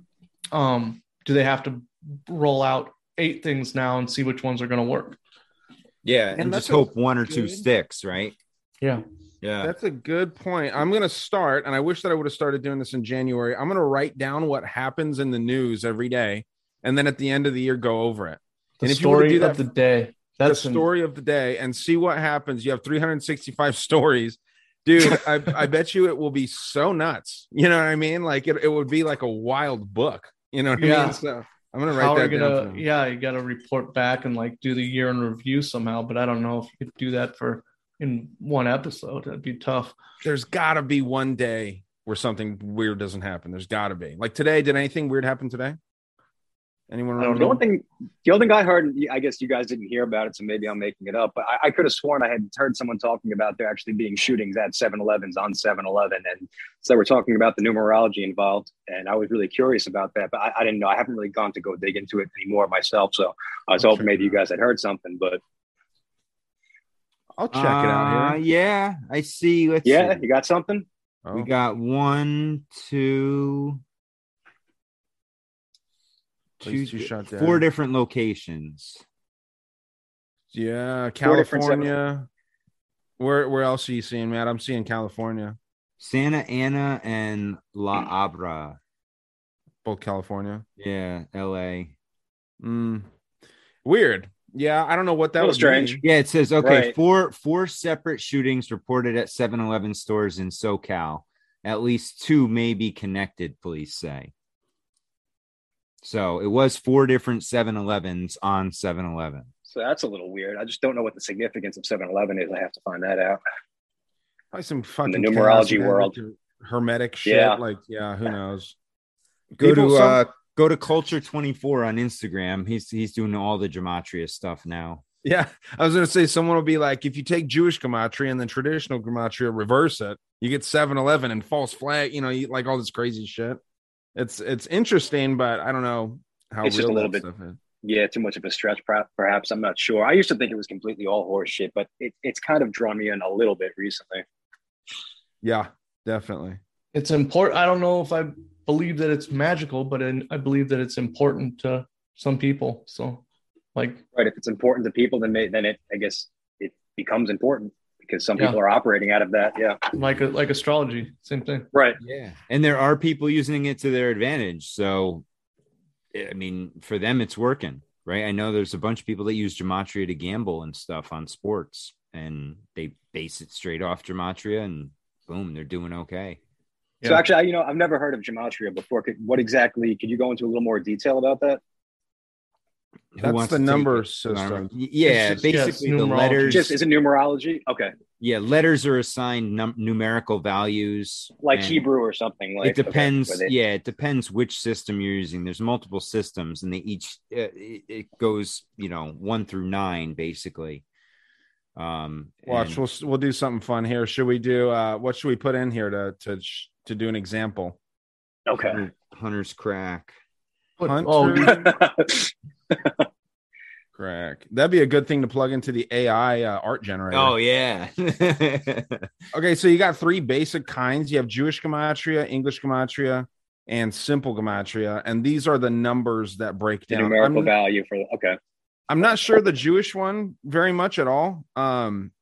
Um, do they have to roll out eight things now and see which ones are going to work? Yeah, And and, just hope one or two sticks, right? Yeah. Yeah. that's a good point i'm gonna start and i wish that i would have started doing this in january i'm gonna write down what happens in the news every day and then at the end of the year go over it The and if you story do that of the day. That's the an- story of the day and see what happens. You have 365 stories. Dude, I, I bet you it will be so nuts. You know what I mean? Like it, it would be like a wild book. You know what I mean? So I'm gonna write How are that down. gonna? Yeah, you got to report back and like do the year in review somehow. But I don't know if you could do that for in one episode. That'd be tough. There's gotta be one day where something weird doesn't happen. There's gotta be. Like today, did anything weird happen today? Anyone The remember? only thing, the only thing I heard, I guess you guys didn't hear about it, so maybe I'm making it up. But I, I could have sworn I had heard someone talking about there actually being shootings at 7-Elevens on 7-Eleven, and so we're talking about the numerology involved. And I was really curious about that, but I, I didn't know. I haven't really gone to go dig into it anymore myself. So I was I'll hoping maybe you guys had heard something. But I'll check it out Uh, here. Yeah, I see. Let's yeah, see. you got something? Oh, We got one, two, At least two, two shot down. four different locations. yeah, California. Where where else are you seeing, Matt? I'm seeing California. Santa Ana and La Habra. Both California. Yeah, LA. Mm. Weird. Yeah, I don't know what that was strange. mean. Yeah, it says okay, Right. four four separate shootings reported at 7-Eleven stores in SoCal. At least two may be connected, police say. So it was four different 7-Elevens on 7-Eleven. So that's a little weird. I just don't know what the significance of 7-Eleven is. I have to find that out. Probably some fucking the numerology world. hermetic shit. Yeah. Like, yeah, who knows? Go People- to some- uh go to Culture 24 on Instagram. He's he's doing all the gematria stuff now. Yeah, I was gonna say someone will be like, if you take Jewish gematria and then traditional gematria, reverse it, you get 7-Eleven and false flag. You know, you like all this crazy shit. It's it's interesting, but I don't know how It's real just a little bit- stuff is. Yeah, too much of a stretch, per- perhaps. I'm not sure. I used to think it was completely all horse shit, but it, it's kind of drawn me in a little bit recently. Yeah, definitely. It's important. I don't know if I believe that it's magical, but in, I believe that it's important to some people. So, like, right, if it's important to people, then may, then it I guess it becomes important because some Yeah. people are operating out of that. Yeah, like a, like astrology, same thing. right. Yeah. And there are people using it to their advantage. So, I mean, for them, it's working, right? I know there's a bunch of people that use gematria to gamble and stuff on sports, and they base it straight off gematria, and boom, they're doing okay. So Yeah. actually, I, you know, I've never heard of gematria before. Could, what exactly? Could you go into a little more detail about that? Who That's the number system. Yeah, just- yeah, it's basically the letters. Just is it numerology? Okay, yeah, letters are assigned num- numerical values, like Hebrew or something. Like it depends Okay, where they- yeah it depends which system you're using there's multiple systems and they each uh, it, it goes you know one through nine basically um Watch, and- we'll we'll do something fun here. Should we do uh what should we put in here to to to do an example? Okay. Hunter's crack Hunter oh, crack. That'd be a good thing to plug into the AI uh, art generator. oh yeah Okay, so you got three basic kinds. You have Jewish gematria, English gematria, and simple gematria, and these are the numbers that break down the numerical I'm, value for okay. I'm not sure the Jewish one very much at all. Um,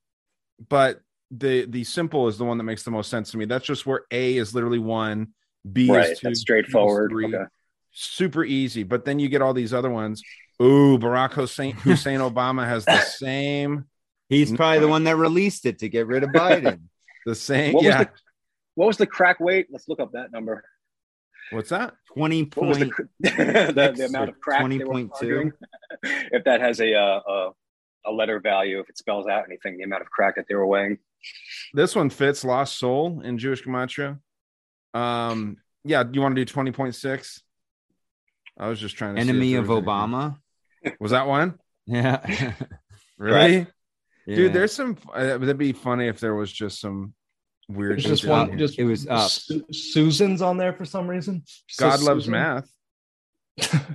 but the the simple is the one that makes the most sense to me. That's just where A is literally one, B Right, is two, that's C is straightforward. three. Okay. Super easy. But then you get all these other ones. Ooh, Barack Hussein Hussein Obama has the same he's probably the one that released it to get rid of biden the same. What was yeah. the what was the crack weight? Let's look up that number. What's that? 20 What was the, point the, the amount of crack 20.2? if that has a, uh, a a letter value, if it spells out anything, the amount of crack that they were weighing. This one fits Lost Soul in Jewish Gematria. Um, yeah, you want to do 20.6? I was just trying to enemy there of was anything- obama Was that one? yeah Really? Yeah. Dude, there's some uh, that'd be funny if there was just some weird There's just one, just It was up. Su- Susan's on there for some reason. God Says loves Susan. math.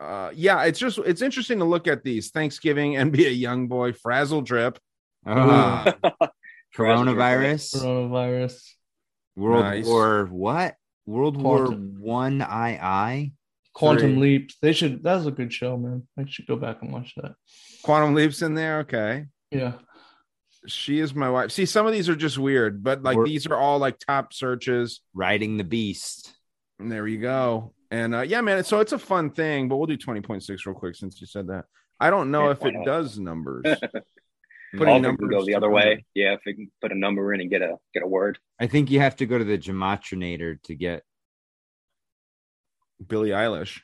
uh yeah, it's just it's interesting to look at these Thanksgiving and be a young boy, frazzle drip. Ah, Frazzle coronavirus Coronavirus. world Nice. war what world war Quantum. one ii Quantum Three. Leap. They should. That's a good show, man. I should go back and watch that. Quantum leaps in there. Okay. Yeah. She is my wife. See, some of these are just weird, but like We're- these are all like top searches. riding the beast And there you go. And uh, yeah, man. So it's a fun thing, but we'll do 20.6 real quick since you said that. I don't know Yeah, if it not? does numbers. All Putting of them can go the other to way. Yeah, if we can put a number in and get a get a word. i think you have to go to the gematrinator to get Billie Eilish.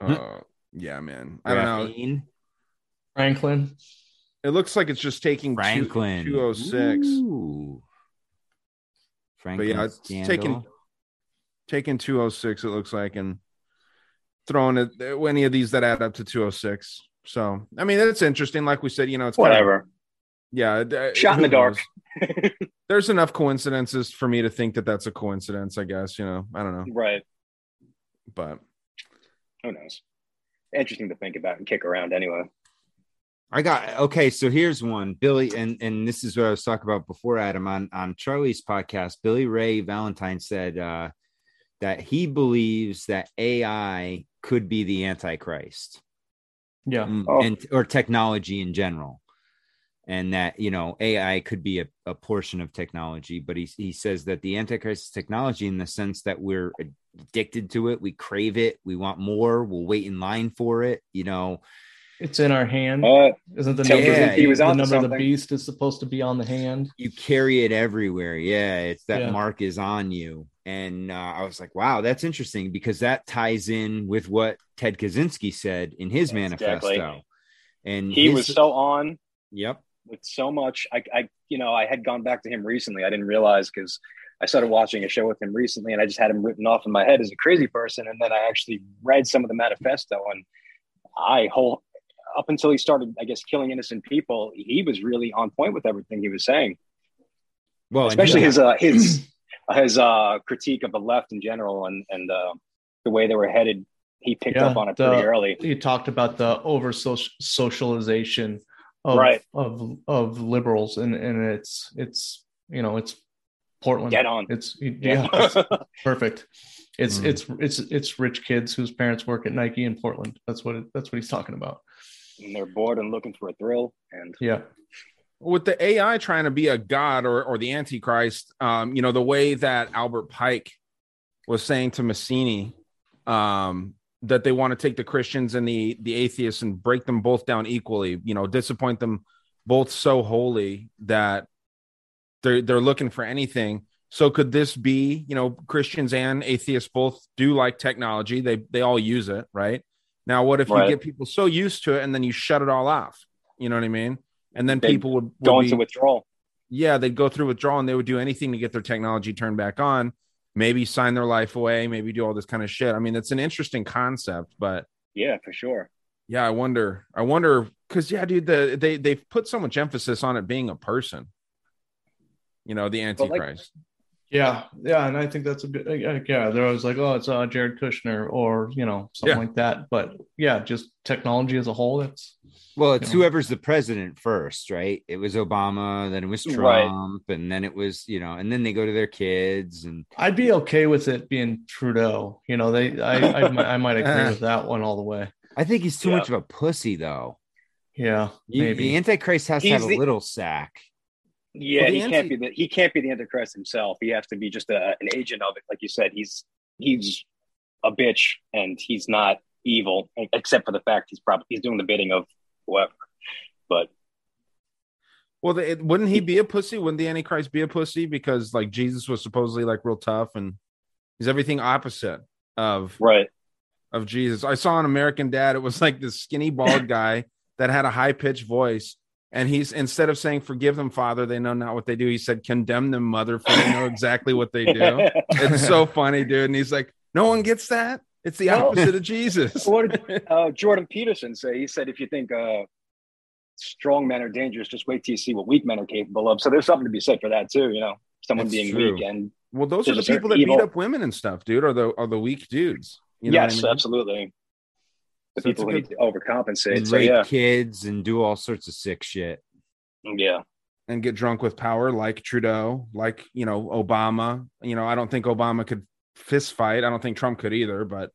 Uh, yeah, man. I don't know. Franklin. It looks like it's just taking franklin 206. Ooh. But franklin yeah, it's scandal. taking taking 206, it looks like, and throwing it any of these that add up to 206. So I mean that's interesting. Like we said, you know, it's kind of- Whatever. yeah, uh, Shot in the dark. There's enough coincidences for me to think that that's a coincidence. I guess you know. I don't know, right. but Who knows? Interesting to think about and kick around anyway. I got okay. So here's one, Billy, and and this is what I was talking about before, Adam, on on Charlie's podcast. Billy Ray Valentine said uh, that he believes that AI could be the Antichrist, Yeah. Mm, Oh. and or technology in general, and that you know AI could be a, a portion of technology. But he he says that the Antichrist is technology in the sense that we're addicted to it, we crave it, we want more, we'll wait in line for it. You know, It's in our hand. Uh, Isn't the number, me of he the, was the onto number of the beast is supposed to be on the hand? you carry it everywhere. Yeah, it's that Yeah. mark is on you. And uh, I was like, wow, that's interesting because that ties in with what Ted Kaczynski said in his Exactly. manifesto. And He his- was so on yep. with so much. I, I, you know, I had gone back to him recently. I didn't realize because I started watching a show with him recently, and I just had him written off in my head as a crazy person. And then I actually read some of the manifesto, and I whole up until he started, I guess, killing innocent people, he was really on point with everything he was saying, Well, especially his uh, his his uh, critique of the left in general, and and uh, the way they were headed. He picked up on it the- pretty early. He talked about the over socialization of Right. of of liberals, and and it's it's you know it's Portland. Get on. It's Yeah. yeah, it's perfect. It's Mm. it's it's it's rich kids whose parents work at Nike in Portland. That's what it, that's what he's talking about. And they're bored and looking for a thrill. And Yeah. With the AI trying to be a god or or the Antichrist, um, you know, the way that Albert Pike was saying to Mazzini, um, that they want to take the Christians and the the atheists and break them both down equally, you know, disappoint them both so wholly that they're they're looking for anything. So could this be, you know, Christians and atheists both do like technology. They they all use it, right? Now, what if Right. you get people so used to it and then you shut it all off? You know what I mean? And then They'd people would, would go be- into withdrawal. yeah, they'd go through withdrawal and they would do anything to get their technology turned back on, maybe sign their life away, maybe do all this kind of shit. I mean, it's an interesting concept, but Yeah, for sure. yeah, I wonder, I wonder, because yeah, dude, the they they've put so much emphasis on it being a person, you know, the But, like- Antichrist. Yeah, yeah, and I think that's a bit. uh, Yeah, they're always like, "Oh, it's uh, Jared Kushner," or you know, something Yeah. like that. But yeah, just technology as a whole. That's Well, it's you know. whoever's the president first, right? It was Obama, then it was Trump, Right. and then it was, you know, and then they go to their kids and I'd be okay with it being Trudeau. You know, they. I I, might- I might agree with that one all the way. I think he's too Yeah. much of a pussy though. Yeah, You- maybe. the Antichrist has to He's have a little sack. Yeah, Well, the he can't anti- be the he can't be the Antichrist himself. He has to be just a, an agent of it. Like you said, he's he's a bitch and he's not evil, except for the fact he's probably he's doing the bidding of whoever. But Well, the, it, wouldn't he be a pussy? Wouldn't the Antichrist be a pussy because like Jesus was supposedly like real tough and he's everything opposite of right, of Jesus. I saw an American Dad. It was like this skinny bald guy that had a high pitched voice. And he's instead of saying "Forgive them, Father," they know not what they do. He said, "Condemn them, Mother, for they know exactly what they do." it's so funny, dude. And he's like, "No one gets that. It's the No. opposite of Jesus." what did uh, Jordan Peterson say? He said, if you think uh, strong men are dangerous, just wait till you see what weak men are capable of. So there's something to be said for that too. You know, someone That's being true. weak and well, those are the people that certain beat up women and stuff, dude. Are the are the weak dudes? You know what I yes, mean? absolutely. The So people a who good- need to overcompensate. And So rape yeah, kids and do all sorts of sick shit. yeah. and get drunk with power like Trudeau, like you know Obama. You know, I don't think Obama could fist fight. I don't think Trump could either. But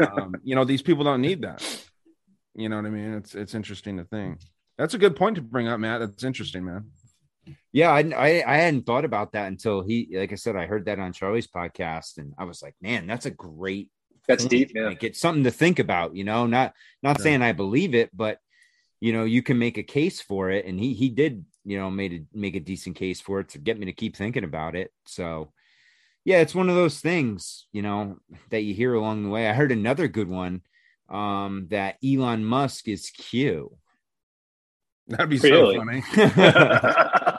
um, you know, these people don't need that. You know what I mean? It's it's interesting to think. That's a good point to bring up, Matt. That's interesting, man. Yeah, I, I I hadn't thought about that until he, like I said, I heard that on Charlie's podcast, and I was like, man, that's a great. That's deep, yeah. Like, it's something to think about. You know, not not Yeah. saying I believe it, but you know, you can make a case for it, and he he did, you know, made a make a decent case for it to get me to keep thinking about it. So, yeah, it's one of those things, you know, that you hear along the way. I heard another good one um that Elon Musk is Q. That'd be Really? so funny.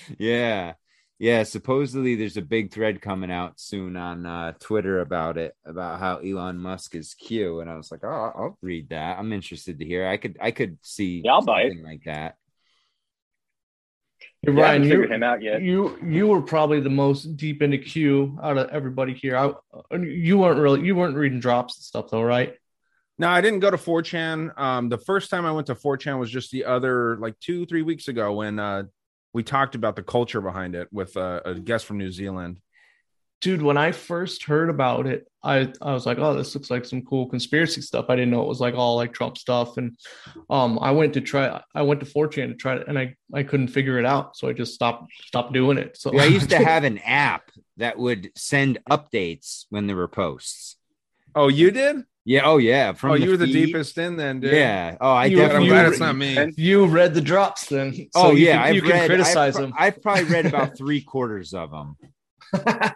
yeah yeah supposedly there's a big thread coming out soon on uh, twitter about it about how elon musk is q and i was like oh i'll I'll read that i'm interested to hear i could i could see Yeah, I'll buy it. like that Hey, Yeah, Ryan, haven't you, him out yet. you you were probably the most deep into Q out of everybody here. I, you weren't really you weren't reading drops and stuff though, right? no, I didn't go to 4chan. Um, the first time I went to 4chan was just the other like two, three weeks ago when uh we talked about the culture behind it with uh, a guest from New Zealand. Dude, when I first heard about it, I I was like, oh, this looks like some cool conspiracy stuff. I didn't know it was like all like Trump stuff. And um, I went to try. I went to 4chan to try it, and I I couldn't figure it out, so I just stopped stopped doing it. So Yeah, i used to have an app that would send updates when there were posts Oh, you did? Yeah oh yeah from oh, you were the feed. deepest in then, dude. yeah oh i You- I'm definitely glad it's not me. And- you read the drops then. So oh you yeah can, I've you can read, criticize I've, them. I've probably read about three quarters of them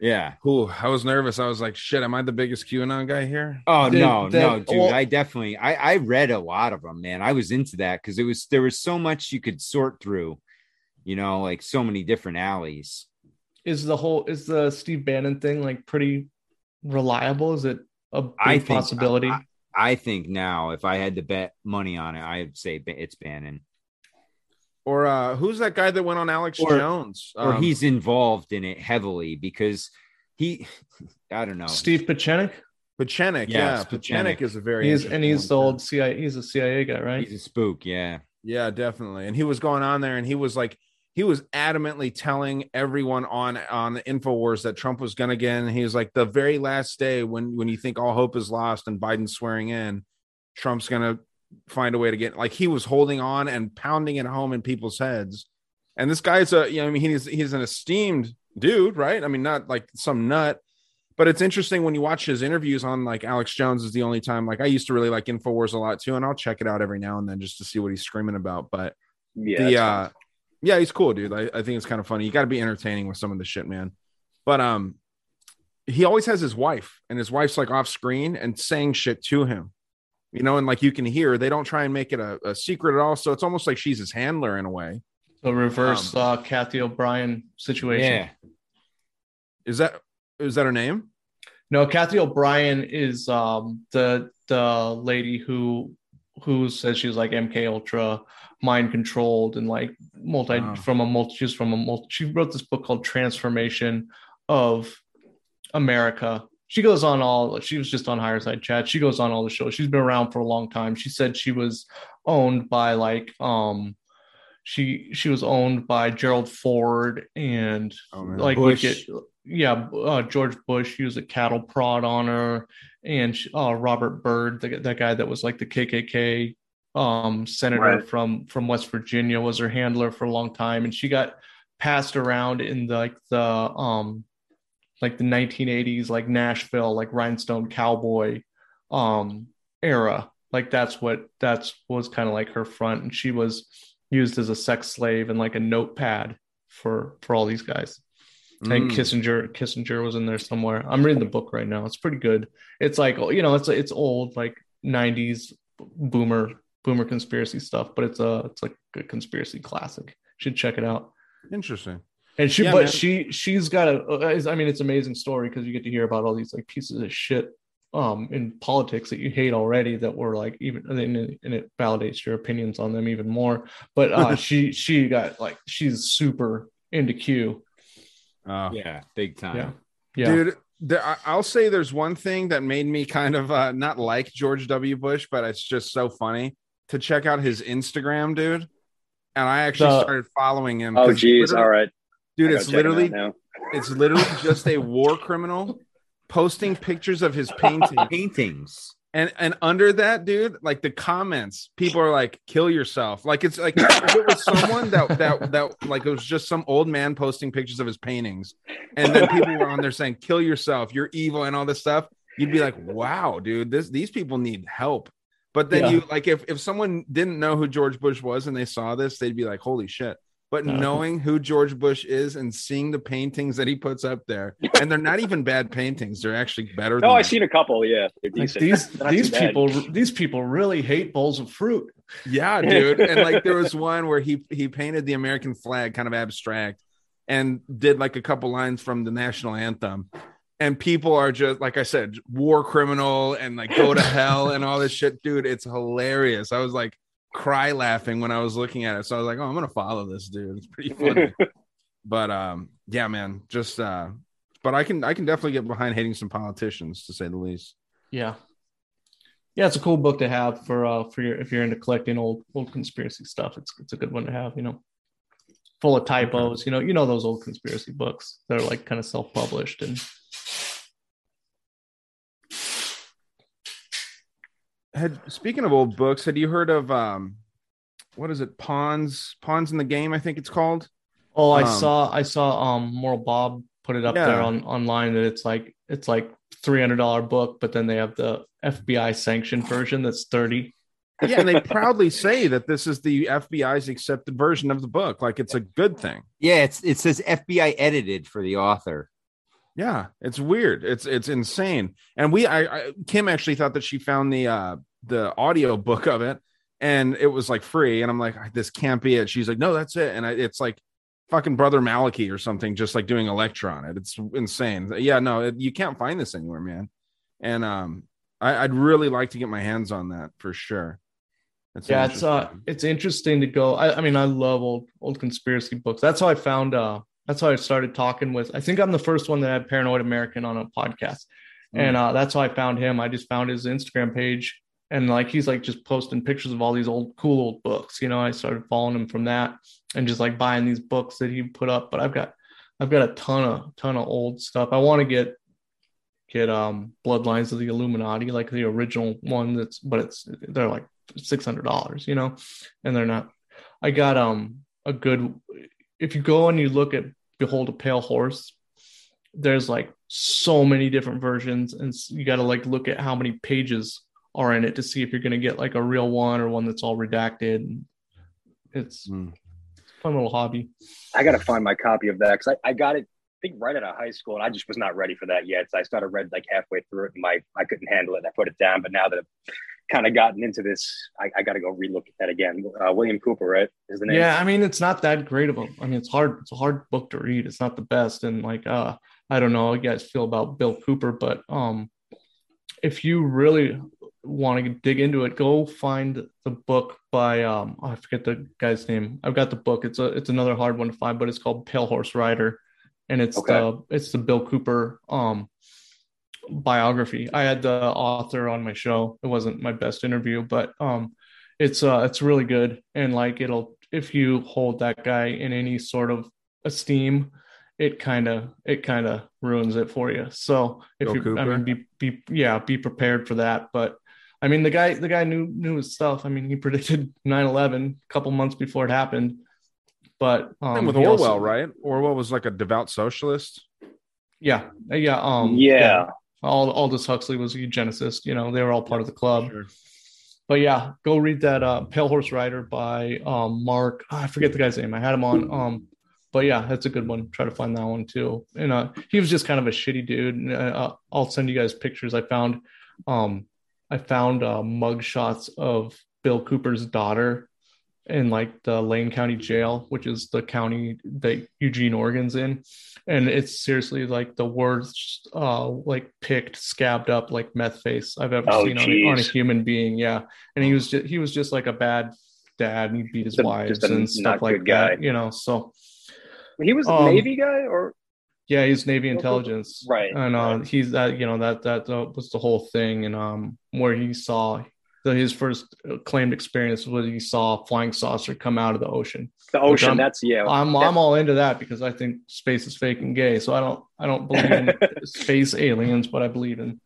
yeah Cool. I was nervous. I was like, shit, am I the biggest QAnon guy here? Oh The- no, the- no, dude! well- I definitely, I, I read a lot of them, man. I was into that because it was there was so much you could sort through, you know, like so many different alleys. is the whole is the Steve Bannon thing like pretty reliable? Is it a big I think possibility? I, I think now, if I had to bet money on it, I'd say it's Bannon, Or uh who's that guy that went on Alex Or- Jones? or Um, he's involved in it heavily because he, I don't know, Steve Pieczenik. Pieczenik. Yes, yeah, Pieczenik. Pieczenik is a very He's and he's the old CIA. He's a CIA guy, right? he's a spook. Yeah, Yeah, definitely. And he was going on there and he was like he was adamantly telling everyone on on the Infowars that Trump was going to get in. He was like the very last day when when you think all hope is lost and Biden's swearing in, Trump's going to find a way to get like he was holding on and pounding it home in people's heads. And this guy's a you know I mean he's he's an esteemed dude, right? I mean not like some nut, but it's interesting when you watch his interviews on like Alex Jones is the only time like I used to really like Infowars a lot too and I'll check it out every now and then just to see what he's screaming about, but Yeah, the uh. Yeah, he's cool, dude. I, I think it's kind of funny. You got to be entertaining with some of the shit, man. But um, he always has his wife, and his wife's like off screen and saying shit to him, you know, and like you can hear, they don't try and make it a, a secret at all. So it's almost like she's his handler in a way. The reverse Um, uh, Cathy O'Brien situation. Yeah. Is that is that her name? No, Cathy O'Brien is um, the the lady who who says she's like MK Ultra mind controlled and like multi Wow. from a multi she's from a multi she wrote this book called Trance Formation of America. She goes on all she was just on higher side chat. She goes on all the shows. She's been around for a long time. She said she was owned by like um she she was owned by Gerald Ford and Oh, like Bush. get yeah uh, George Bush used a cattle prod on her and she- uh, Robert Byrd the, that guy that was like the KKK um senator Right. from from West Virginia was her handler for a long time and she got passed around in the, like the um like the 1980s like Nashville like rhinestone cowboy um era like that's what that's was kind of like her front and she was used as a sex slave and like a notepad for for all these guys Mm. Kissinger Kissinger was in there somewhere. I'm reading the book right now. It's pretty good. It's like you know, it's it's old like 90s boomer boomer conspiracy stuff, but it's a it's like a conspiracy classic. Should check it out. Interesting. And she, Yeah, but man. she she's got a. uh, mean, it's an amazing story because you get to hear about all these like pieces of shit um in politics that you hate already that were like even and it, validates your opinions on them even more. But uh she she got like she's super into Q. Oh. Yeah, big time. Yeah, yeah. dude there, I- i'll say there's one thing that made me kind of uh, not like george w bush but it's just so funny to check out his instagram dude and i actually The- started following him Oh, geez. All right. dude I it's gotta check him out literally it's literally just a war criminal posting pictures of his painting Paintings. and and under that dude like the comments people are like kill yourself like it's like if it was someone that that that like it was just some old man posting pictures of his paintings and then people were on there saying kill yourself you're evil and all this stuff you'd be like wow dude this these people need help but then Yeah. you like if if someone didn't know who george bush was and they saw this they'd be like holy shit but Yeah. knowing who George Bush is and seeing the paintings that he puts up there, and they're not even bad paintings, they're actually better. No, I've seen a couple. Yeah, Like these these too bad. people these people really hate bowls of fruit. Yeah, dude. And like there was one where he he painted the American flag kind of abstract and did like a couple lines from the national anthem. And people are just like I said, war criminal and like go to hell and all this shit, dude. It's hilarious. I was like cry laughing when I was looking at it. So I was like, oh, I'm gonna follow this dude. It's pretty funny. but um, yeah, man, just uh, but I can I can definitely get behind hating some politicians to say the least. Yeah. Yeah, it's a cool book to have for uh for your if you're into collecting old old conspiracy stuff. It's it's a good one to have, you know. Full of typos, you know, you know those old conspiracy books. that are like kind of self-published and had speaking of old books, had you heard of um what is it? Pawns Pawns in the Game, I think it's called. Oh, I Um, saw I saw um Moral Bob put it up Yeah. there on online that it's like it's like three hundred dollar book, but then they have the FBI sanctioned version that's thirty. Yeah, and they proudly say that this is the FBI's accepted version of the book. Like it's a good thing. Yeah, it's it says FBI edited for the author. Yeah, it's weird. It's it's insane. And we I, I Kim actually thought that she found the uh the audio book of it and it was like free and I'm like this can't be it. She's like no, that's it. And I, it's like fucking brother Malachi or something just like doing a lecture on it. It's insane. Yeah, no, it, you can't find this anywhere, man. And um I, I'd really like to get my hands on that for sure. It's yeah, it's uh it's interesting to go. I, I mean, I love old old conspiracy books. That's how I found uh that's how I started talking with I think I'm the first one that had Paranoid American on a podcast. Mm. And uh that's how I found him. I just found his Instagram page and like he's like just posting pictures of all these old cool old books. You know, I started following him from that and just like buying these books that he put up. But I've got I've got a ton of ton of old stuff. I want to get get um Bloodlines of the Illuminati, like the original one. That's but it's they're like six hundred dollars, you know, and they're not. I got um a good. If you go and you look at Behold a Pale Horse, there's like so many different versions, and you got to like look at how many pages are in it to see if you're going to get like a real one or one that's all redacted. It's Mm. fun little hobby. I got to find my copy of that because I, I got it, I think, right out of high school, and I just was not ready for that yet. So I started read like halfway through it, and my I couldn't handle it, and I put it down. But now that I've kind of gotten into this, I, I got to go relook at that again. Uh, William Cooper, right? Is the name? Yeah, I mean it's not that great of a. I mean it's hard. It's a hard book to read. It's not the best, and like uh, I don't know how you guys feel about Bill Cooper, but um, if you really want to dig into it, go find the book by um, oh, I forget the guy's name. I've got the book. It's a it's another hard one to find, but it's called Pale Horse Rider, and it's Okay. the it's the Bill Cooper um biography. I had the author on my show. It wasn't my best interview, but um it's uh it's really good and like it'll if you hold that guy in any sort of esteem, it kind of it kind of ruins it for you. So if Bill you I mean be be yeah, be prepared for that, but I mean the guy the guy knew knew his stuff. I mean he predicted 9/11 a couple months before it happened. But um Same with Orwell, also- right? Orwell was like a devout socialist. yeah, yeah, um, Yeah. All Aldous Huxley was a eugenicist. You know, they were all part of the club. But yeah, go read that uh, Pale Horse Rider by um, Mark. ah, I forget the guy's name. I had him on. Um, but yeah, that's a good one. Try to find that one too. And uh, he was just kind of a shitty dude. And, uh, I'll send you guys pictures. I found, um, I found uh, mug shots of Bill Cooper's daughter in like the Lane County Jail, which is the county that Eugene, Oregon's in. And it's seriously like the worst, uh, like picked, scabbed up, like meth face I've ever Oh, seen on a, on a human being. Yeah, and he was just he was just like a bad dad, and he beat his wives and stuff like guy. that. You know, so He was a Um, Navy guy, or yeah, he's Navy intelligence, Right, And uh, he's that you know that that uh, was the whole thing, and um, where he saw the, his first claimed experience was he saw a flying saucer come out of the ocean. the ocean. I'm- That's yeah. I'm that- I'm all into that because I think space is fake and gay. So I don't I don't believe in space aliens, but I believe in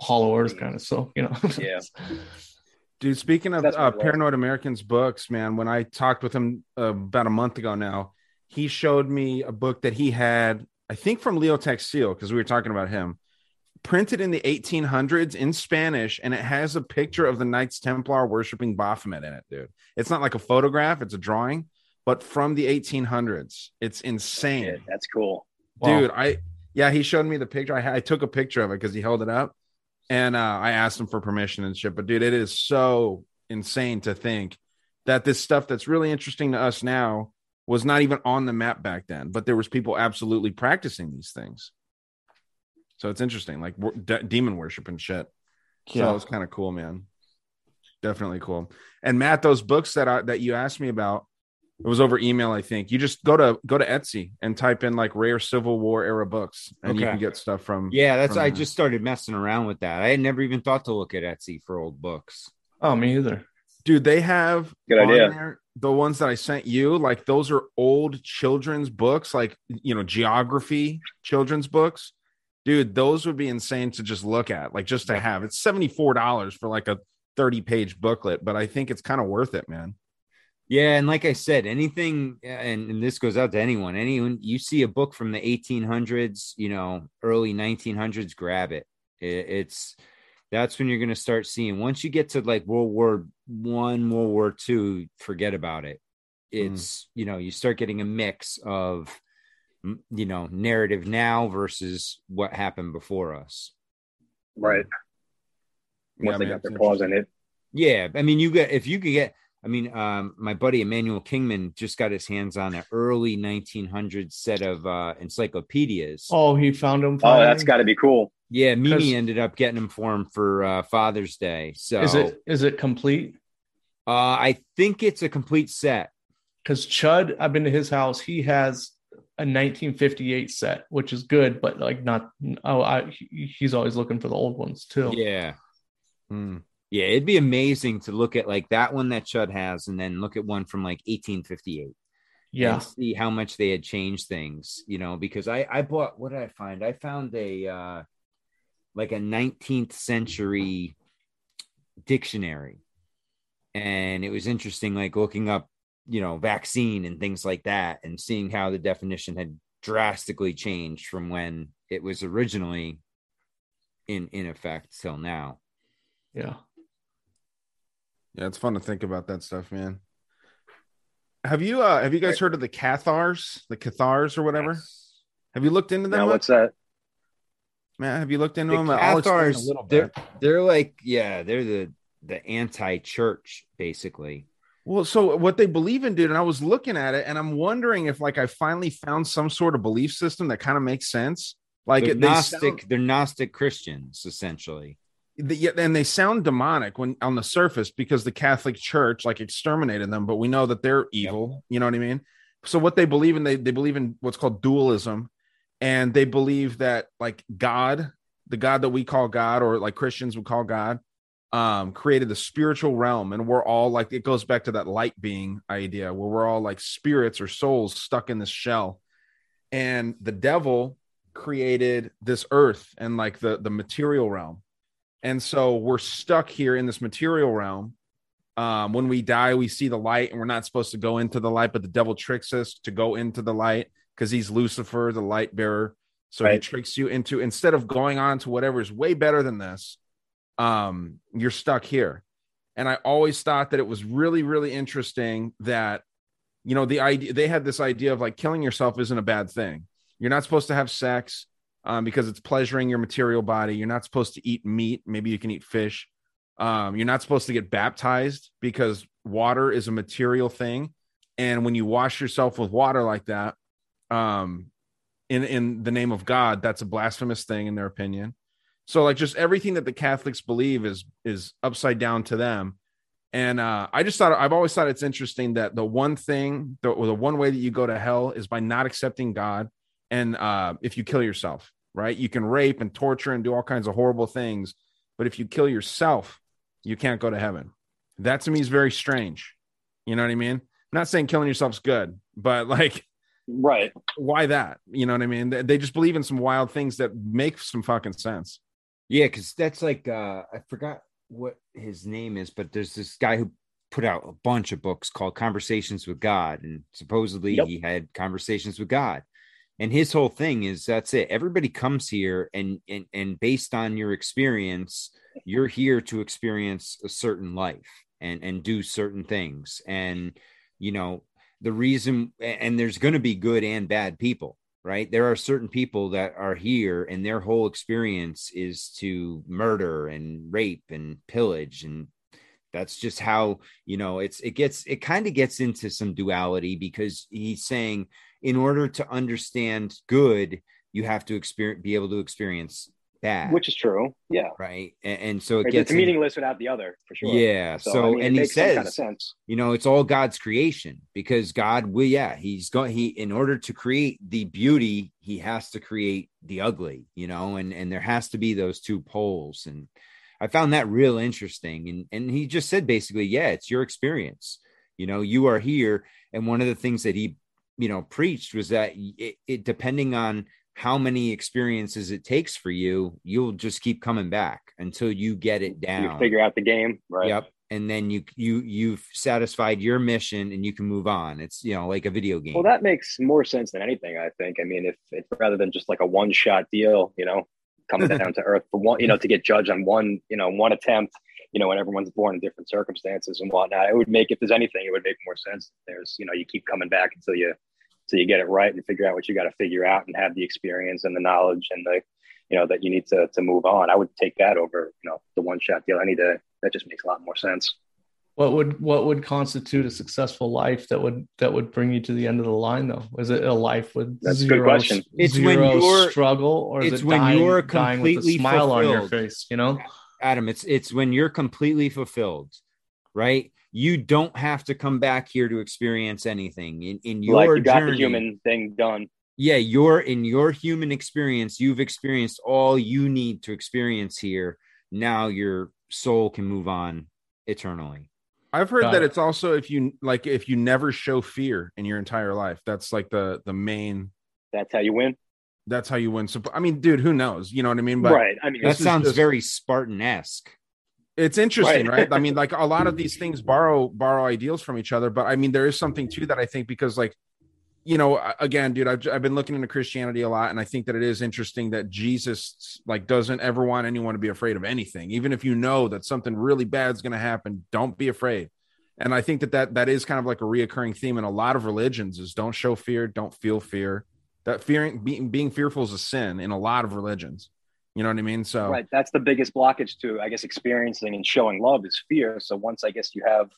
hollow earth kind of. So you know, yeah. Dude, speaking of uh, what it was. Paranoid Americans books, man, when I talked with him uh, about a month ago now, he showed me a book that he had, I think from Leo Taxil, because we were talking about him, printed in the 1800s in Spanish, and it has a picture of the Knights Templar worshiping Baphomet in it, dude. It's not like a photograph, it's a drawing, but from the 1800s. It's insane. Yeah, that's cool. dude i yeah he showed me the picture i, I took a picture of it because he held it up and uh, i asked him for permission and shit but dude it is so insane to think that this stuff that's really interesting to us now was not even on the map back then but there was people absolutely practicing these things so it's interesting like wor- de- demon worship and shit Yeah. so was kind of cool man definitely cool and matt those books that i that you asked me about it was over email, I think. You just go to go to Etsy and type in like rare Civil War era books, and you can get stuff from. Yeah, that's from I there. just started messing around with that. I had never even thought to look at Etsy for old books. oh me either. dude. They have Good idea. there the ones that I sent you. Like those are old children's books, like you know geography children's books. Dude, those would be insane to just look at, like just to have. It's seventy four dollars for like a thirty page booklet, but I think it's kind of worth it, man. Yeah, and like I said, anything, and, and this goes out to anyone. Anyone you see a book from the 1800s, you know, early 1900s, grab it. it it's that's when you're going to start seeing. Once you get to like World War One, World War Two, forget about it. It's you know you start getting a mix of you know narrative now versus what happened before us. Right. Yeah, they man, got their it's claws in it. Yeah, I mean, you get if you could get. I mean, um, my buddy Emmanuel Kingman just got his hands on an early 1900 set of uh, encyclopedias. Oh, he found him. Oh, that's finally? got to be cool. Yeah, Mimi ended up getting them for him for uh, Father's Day. So Is it is it complete? Uh, I think it's a complete set. Because Chud, I've been to his house. He has a 1958 set, which is good, but like not. Oh, I he's always looking for the old ones too. Yeah, Hmm. Yeah, it'd be amazing to look at like that one that Chud has, and then look at one from like 1858. Yeah. and see how much they had changed things. You know, because I I bought what did I find? I found a uh like a 19th century dictionary, and it was interesting, like looking up you know vaccine and things like that, and seeing how the definition had drastically changed from when it was originally in in effect till now. Yeah. Yeah, it's fun to think about that stuff, man. Have you uh have you guys heard of the Cathars, the Cathars or whatever? Have you looked into them? Now, what's that? Man, have you looked into The them? Explain a Cathars, little they're they're like yeah, they're the the anti-church basically. Well, so what they believe in, dude, and I was looking at it, and I'm wondering if like I finally found some sort of belief system that kind of makes sense. Like they're they Gnostic, sound- they're Gnostic Christians essentially. the, yeah, and they sound demonic when on the surface because the Catholic Church like exterminated them, but we know that they're evil. You know what I mean? So what they believe in, they they believe in what's called dualism, and they believe that like God, the God that we call God, or like Christians would call God, um, created the spiritual realm, and we're all like it goes back to that light being idea where we're all like spirits or souls stuck in this shell, and the devil created this earth and like the the material realm. And so we're stuck here in this material realm. Um when we die we see the light and we're not supposed to go into the light but the devil tricks us to go into the light because he's lucifer the light bearer. So he tricks you into instead of going on to whatever is way better than this um you're stuck here. And i always thought that it was really really interesting that you know the idea they had this idea of like killing yourself isn't a bad thing. You're not supposed to have sex um, because it's pleasuring your material body. You're not supposed to eat meat. Maybe you can eat fish. Um, you're not supposed to get baptized because water is a material thing. And when you wash yourself with water like that um, in in the name of god that's a blasphemous thing in their opinion so like just everything that the catholics believe is is upside down to them and uh, I just thought I've always thought it's interesting that the one thing, the, the one way that you go to hell is by not accepting God, and uh, if you kill yourself, right? You can rape and torture and do all kinds of horrible things, but if you kill yourself, you can't go to heaven. That to me is very strange. You know what I mean? I'm not saying killing yourself's good, but like, right? Why that? You know what I mean? They, just believe in some wild things that make some fucking sense. Yeah, because that's like uh I forgot what his name is, but there's this guy who put out a bunch of books called Conversations with God, and supposedly Yep. he had conversations with God. And his whole thing is that's it. Everybody comes here and and and based on your experience, you're here to experience a certain life and and do certain things. And you know, the reason and there's going to be good and bad people right? There are certain people that are here and their whole experience is to murder and rape and pillage and that's just how you know it's it gets it kind of gets into some duality because he's saying in order to understand good you have to experience be able to experience bad which is true. Yeah, right and, and so it Right, gets it's in- meaningless without the other for sure. yeah. So, I mean, and he says, kind of sense. you know, it's all God's creation because God will, yeah, he's going, he, in order to create the beauty, he has to create the ugly, you know, and, and there has to be those two poles. And I found that real interesting. And, and he just said basically, yeah, it's your experience. You know, you are here. And one of the things that he, you know, preached was that it, it depending on how many experiences it takes for you, you'll just keep coming back until you get it down. You figure out the game, right? Yep. And then you you you've satisfied your mission and you can move on. It's you know like a video game. Well, that makes more sense than anything. I think. I mean, if, if rather than just like a one shot deal, you know, coming down to earth for one, you know, to get judged on one, you know, one attempt, you know, when everyone's born in different circumstances and whatnot, it would make if there's anything, it would make more sense. There's, you know, you keep coming back until you until you get it right and figure out what you got to figure out and have the experience and the knowledge and the, you know, that you need to to move on. I would take that over, you know, the one shot deal any day. That just makes a lot more sense. What would what would constitute a successful life that would that would bring you to the end of the line though? Is it a life with That's a good zero, question. It's when you're- struggle or is it's it when dying, you're dying with a completely smile on your face, you know? Adam, it's it's when you're completely fulfilled, right? You don't have to come back here to experience anything in in your like you got journey. the human thing done. yeah, you're in your human experience, you've experienced all you need to experience here. Now you're soul can move on eternally. I've heard Got that it. it's also if you like if you never show fear in your entire life, that's like the the main. That's how you win. That's how you win. So I mean, dude, who knows? You know what I mean? But right. I mean, That sounds just- very Spartan esque. It's interesting Right. right. i mean like a lot of these things borrow borrow ideals from each other but i mean there is something to that i think because like you know again dude I've, I've been looking into christianity a lot and i think that it is interesting that jesus like doesn't ever want anyone to be afraid of anything even if you know that something really bad is going to happen don't be afraid and i think that that that is kind of like a reoccurring theme in a lot of religions is don't show fear don't feel fear that fearing being, being fearful is a sin in a lot of religions you know what i mean so right. That's the biggest blockage to, I guess, experiencing and showing love is fear. So once I guess you have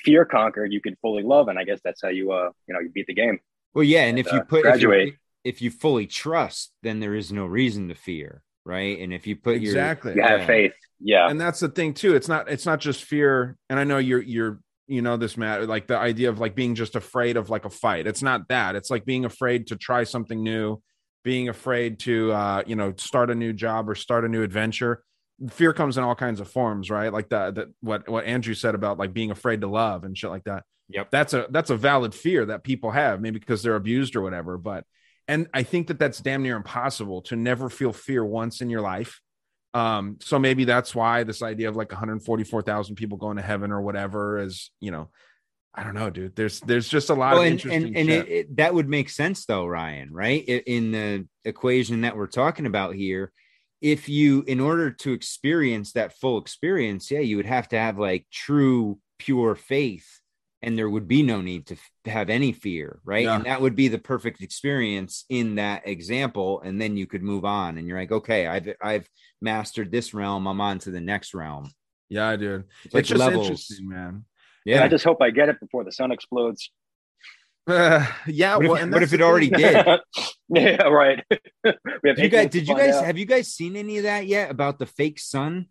fear conquered, you can fully love, and I guess that's how you, uh, you know, you beat the game. Well, yeah, and And, if you uh, put if you, graduate. if you fully trust, then there is no reason to fear, right? And if you put your exactly You have Yeah. faith. Yeah. and that's the thing too it's not it's not just fear and i know you're you're you know this matter like the idea of like being just afraid of like a fight it's not that it's like being afraid to try something new being afraid to uh you know start a new job or start a new adventure. Fear comes in all kinds of forms right? Like that that what what andrew said about like being afraid to love and shit like that. Yep. that's a that's a valid fear that people have maybe because they're abused or whatever but and i think that that's damn near impossible to never feel fear once in your life. Um so maybe that's why this idea of like 144,000 people going to heaven or whatever is you know i don't know dude there's there's just a lot Well, of and interesting and, and it, it, that would make sense though, Ryan, right? In the equation that we're talking about here, if you, in order to experience that full experience, yeah, you would have to have like true, pure faith, and there would be no need to have any fear, right? Yeah. And that would be the perfect experience in that example, and then you could move on, and you're like, okay, I've I've mastered this realm, I'm on to the next realm. yeah dude It's like it's just levels. interesting man Yeah. I just hope I get it before the sun explodes. Uh, yeah What if- well, what if it already did? yeah, right. we have Did you guys did you guys out. have you guys seen any of that yet about the fake sun?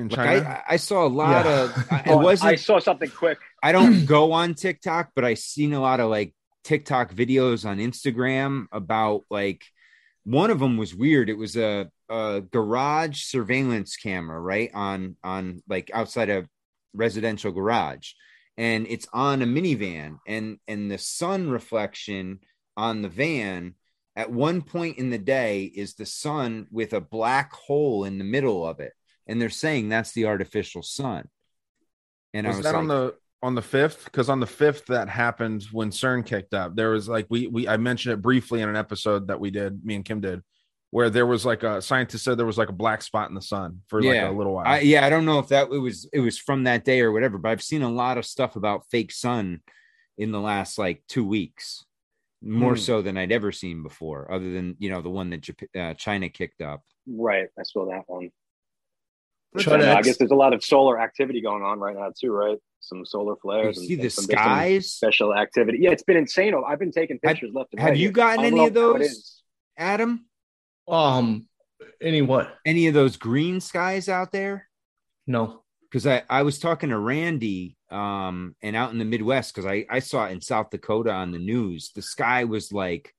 in Like china I, I saw a lot Yeah. of I- it Oh, wasn't saw something quick. I don't go on TikTok, but I seen a lot of like TikTok videos on Instagram about like one of them was weird. It was a, a garage surveillance camera, right? On on like outside a residential garage. And it's on a minivan and and the sun reflection on the van at one point in the day is the sun with a black hole in the middle of it. And they're saying that's the artificial sun. And was, I was that on the on the fifth because on the fifth that happened when cern kicked up there was like we we i mentioned it briefly in an episode that we did me and kim did where there was like a scientist said there was like a black spot in the sun for like a little while I, yeah, I don't know if that it was it was from that day or whatever, but I've seen a lot of stuff about fake sun in the last like two weeks, more Hmm. so than I'd ever seen before, other than you know the one that Jap- uh, China kicked up. Right. I saw that one. Try And, to uh, I guess there's a lot of solar activity going on right now too, right? Some solar You flares. see and, the and some, skies. special activity. Yeah, it's been insane. I've been taking pictures left and right. Have right. you gotten I don't any of those. Adam? Um, any what? Any of those green skies out there? No. because I, I was talking to Randy um and out in the Midwest because I, I saw it in South Dakota on the news. The sky was like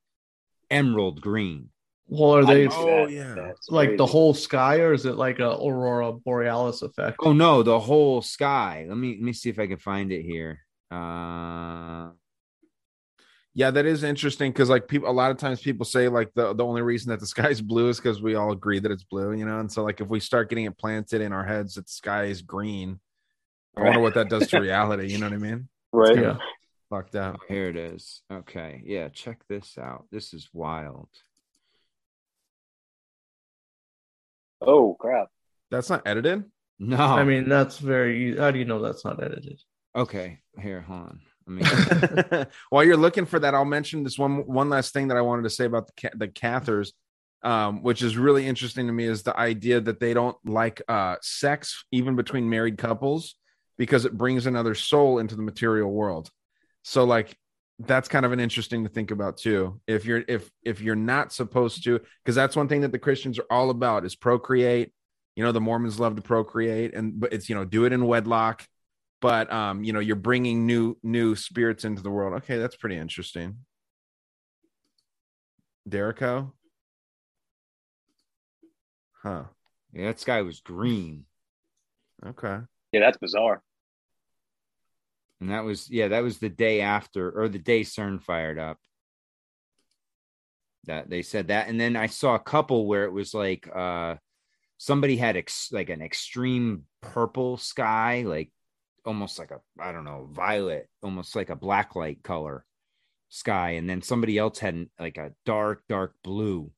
emerald green. Well, are they Oh, that. yeah. Like the whole sky, or is it like a aurora borealis effect? Oh no, the whole sky. Let me let me see if I can find it here. Uh yeah that is interesting because like people a lot of times people say like the, the only reason that the sky's blue is because we all agree that it's blue you know and so like if we start getting it planted in our heads that the sky is green i wonder what that does to reality you know what i mean Right. Yeah. fucked up oh, here it is. Okay. Yeah, check this out. This is wild. Oh crap. that's not edited No. I mean, that's very. How do you know that's not edited? okay. Here, hold on. Let me While you're looking for that, I'll mention this one one last thing that I wanted to say about the the Cathars, um, which is really interesting to me, is the idea that they don't like uh, sex even between married couples because it brings another soul into the material world. So, like, that's kind of an interesting to think about too. If you're if if you're not supposed to, because that's one thing that the Christians are all about is procreate. You know, the Mormons love to procreate, and but it's you know do it in wedlock but um you know you're bringing new new spirits into the world okay that's pretty interesting Derico? huh Yeah, that sky was green. Okay. Yeah, that's bizarre. And that was yeah, that was the day after or the day CERN fired up. That they said that, and then I saw a couple where it was like uh somebody had ex- like an extreme purple sky, like almost like a I don't know violet, almost like a black light color sky, and then somebody else had an, like a dark dark blue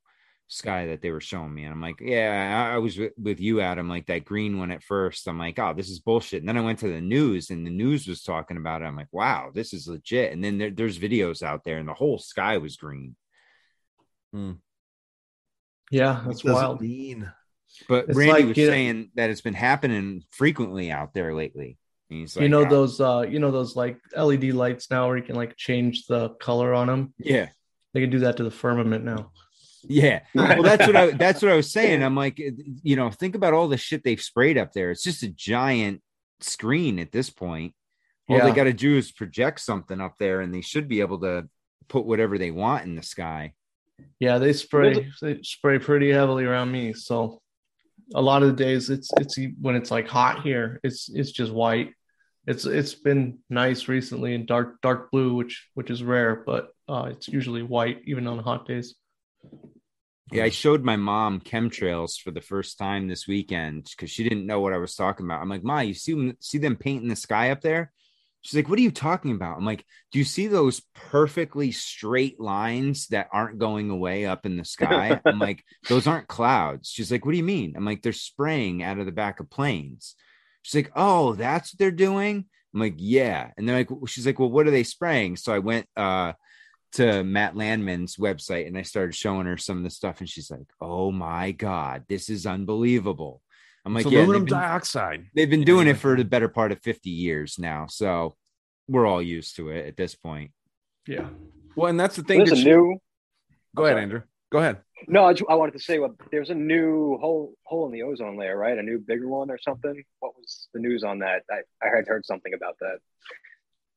sky that they were showing me. And I'm like, yeah, I, I was with, with you, Adam, like that green one at first. I'm like, oh, this is bullshit. And then I went to the news and the news was talking about it. I'm like, wow, this is legit. And then there, there's videos out there and the whole sky was green. Hmm. Yeah, that's does wild. mean? But It's Randy like, was you know- saying that it's been happening frequently out there lately. And he's you like, know "Ah, those uh you know those like LED lights now where you can like change the color on them. Yeah. They can do that to the firmament now. Yeah. Well, that's what I that's what I was saying. I'm like, you know, think about all the shit they've sprayed up there. It's just a giant screen at this point. All they got to do is project something up there, and they should be able to put whatever they want in the sky. Yeah, they spray they spray pretty heavily around me. So a lot of the days it's it's when it's like hot here, it's it's just white. It's it's been nice recently in dark dark blue, which which is rare, but uh, it's usually white even on hot days. Yeah, I showed my mom chemtrails for the first time this weekend because she didn't know what I was talking about. I'm like, Ma, you see them, see them painting the sky up there? She's like, What are you talking about? I'm like, Do you see those perfectly straight lines that aren't going away up in the sky? I'm like, Those aren't clouds. She's like, What do you mean? I'm like, They're spraying out of the back of planes. She's like, Oh, that's what they're doing? I'm like, Yeah. And they're like, She's like, Well, what are they spraying? So I went, uh, to Matt Landman's website and I started showing her some of the stuff, and she's like, "Oh my god, this is unbelievable." I'm like, It's "Yeah, aluminum they've been, dioxide. they've been doing it for the better part of 50 years now, so we're all used to it at this point." Yeah. Well, and that's the thing. There's that a she- new. Go ahead, Andrew. Go ahead. No, I, ju- I wanted to say well, there's a new hole hole in the ozone layer, right? A new bigger one or something. What was the news on that? I, I had heard something about that. Is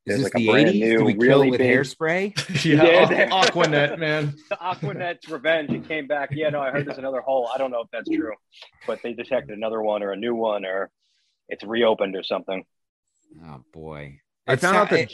There's this like the brand 80s? new, Do we kill really it with big- hairspray? Yeah, Yeah, Aqu- Aquanet, man. The Aquanet's revenge. It came back. Yeah, no, I heard there's another hole. I don't know if that's true, but they detected another one or a new one or it's reopened or something. Oh boy, I It's found out that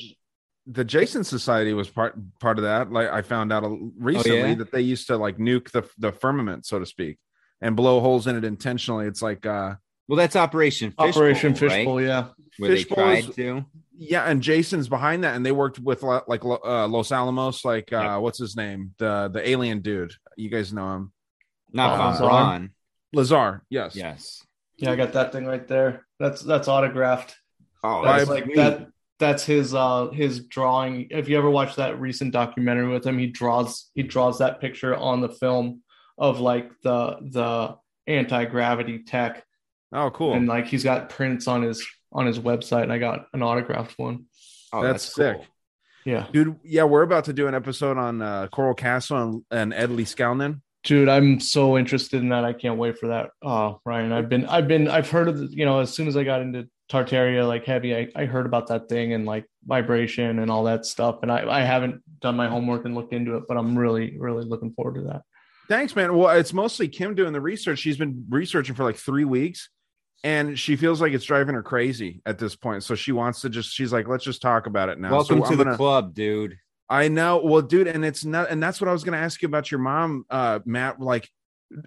the Jason Society was part part of that. Like I found out recently Oh, yeah? that they used to like nuke the the firmament, so to speak, and blow holes in it intentionally. It's like uh well, that's Operation Fishbowl, Operation right? Fishbowl, yeah. Where they Fishbowl tried is- to. yeah, and Jason's behind that, and they worked with lo- like uh, Los Alamos, like uh what's his name, the the alien dude. You guys know him, Not Uh, Von Lazar. Braun. Lazar. Yes, Yes. Yeah, I got that thing right there. That's that's autographed. Oh, That's that's like sweet. that. That's his uh his drawing. If you ever watch that recent documentary with him, he draws he draws that picture on the film of like the the anti gravity tech, Oh, cool. and like he's got prints on his on his website. And I got an autographed one. Oh, that's, sick. cool. Yeah, Dude, yeah, we're about to do an episode on uh, Coral Castle and, and Ed Leedskalnin. dude, I'm so interested in that. I can't wait for that. Oh, Ryan, I've been I've been I've heard of the, you know as soon as I got into Tartaria like heavy, I, I heard about that thing and like vibration and all that stuff. And I I haven't done my homework and looked into it, but I'm really really looking forward to that. Thanks, man. Well, it's mostly Kim doing the research. She's been researching for like three weeks and she feels like it's driving her crazy at this point. So she wants to just, she's like, let's just talk about it now. Welcome so to I'm the gonna- club, dude. I know. Well, dude, and it's not, and that's what I was going to ask you about your mom, uh, Matt. Like,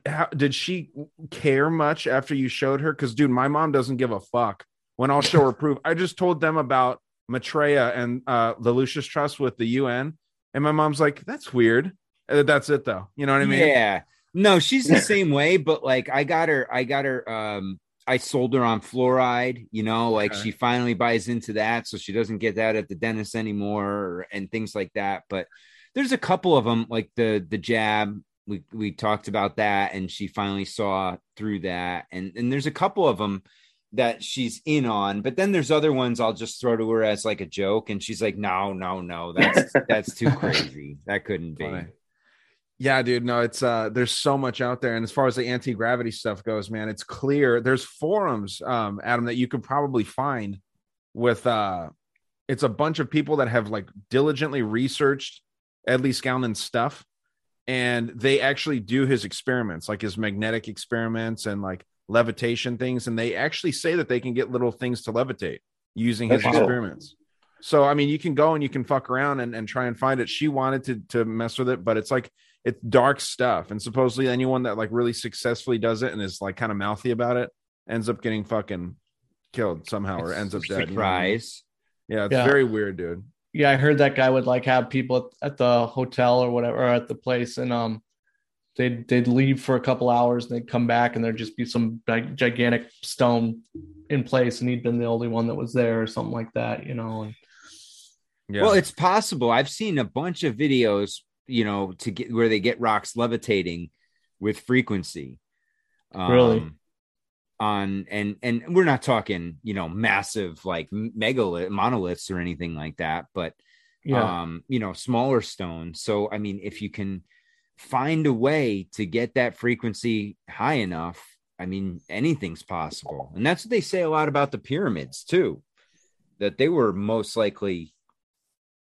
how did she care much after you showed her? Because, dude, my mom doesn't give a fuck when I'll show her proof. I just told them about Maitreya and uh, the Lucis Trust with the UN, and my mom's like, "That's weird." Uh, That's it, though. You know what I mean? Yeah. No, she's the same way, but like I got her, I got her, um, I sold her on fluoride, you know, like Okay. she finally buys into that, so she doesn't get that at the dentist anymore and things like that. But there's a couple of them, like the the jab. We we talked about that, and she finally saw through that, and and there's a couple of them that she's in on, but then there's other ones I'll just throw to her as like a joke, and she's like, no, no, no, that's that's too crazy. That couldn't be. Funny. Yeah, dude. No, it's uh there's so much out there. And as far as the anti-gravity stuff goes, man, it's clear there's forums, um, Adam, that you could probably find with uh it's a bunch of people that have like diligently researched Ed Leedskalnin's stuff, and they actually do his experiments, like his magnetic experiments, and like levitation things, and they actually say that they can get little things to levitate using his That's cool. experiments. So I mean, you can go and you can fuck around and, and try and find it. She wanted to to mess with it, but it's like it's dark stuff. And supposedly anyone that like really successfully does it and is like kind of mouthy about it ends up getting fucking killed somehow or ends up dead. you know what I mean? Surprise. Yeah, it's Yeah. very weird, dude. yeah, I heard that guy would like have people at, at the hotel or whatever or at the place, and um, they'd they'd leave for a couple hours and they'd come back and there'd just be some gigantic stone in place, and he'd been the only one that was there or something like that, you know. And Yeah. Well, it's possible. I've seen a bunch of videos, you know, to get where they get rocks levitating with frequency. Um, Really? On and and we're not talking, you know, massive like megalith monoliths or anything like that, but Yeah. um, you know, smaller stones. So I mean, if you can find a way to get that frequency high enough, I mean, anything's possible. And that's what they say a lot about the pyramids too, that they were most likely,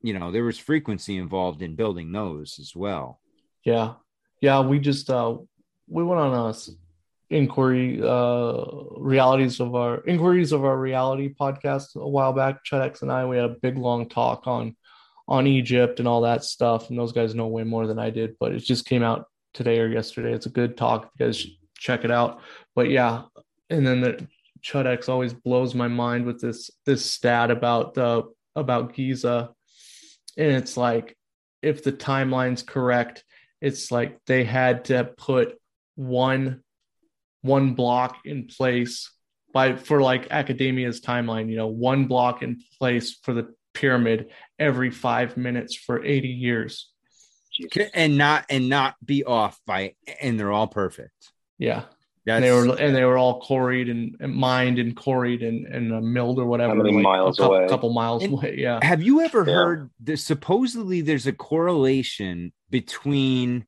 you know, there was frequency involved in building those as well. Yeah. Yeah. We just, uh, we went on a inquiry, uh, realities of our inquiries of our reality podcast a while back. Chedex and I, we had a big long talk on, on Egypt and all that stuff. And those guys know way more than I did, but it just came out today or yesterday. It's a good talk. You guys check it out. But yeah. And then the Chudex always blows my mind with this, this stat about the, about Giza. And it's like, if the timeline's correct, it's like they had to put one one block in place by for like academia's timeline you know one block in place for the pyramid every five minutes for 80 years And not and not be off by and they're all perfect. yeah That's and they were and they were all quarried and, and mined and quarried and, and uh, milled or whatever How many like, miles a couple, away? couple miles And away yeah Have you ever Yeah. heard that supposedly there's a correlation between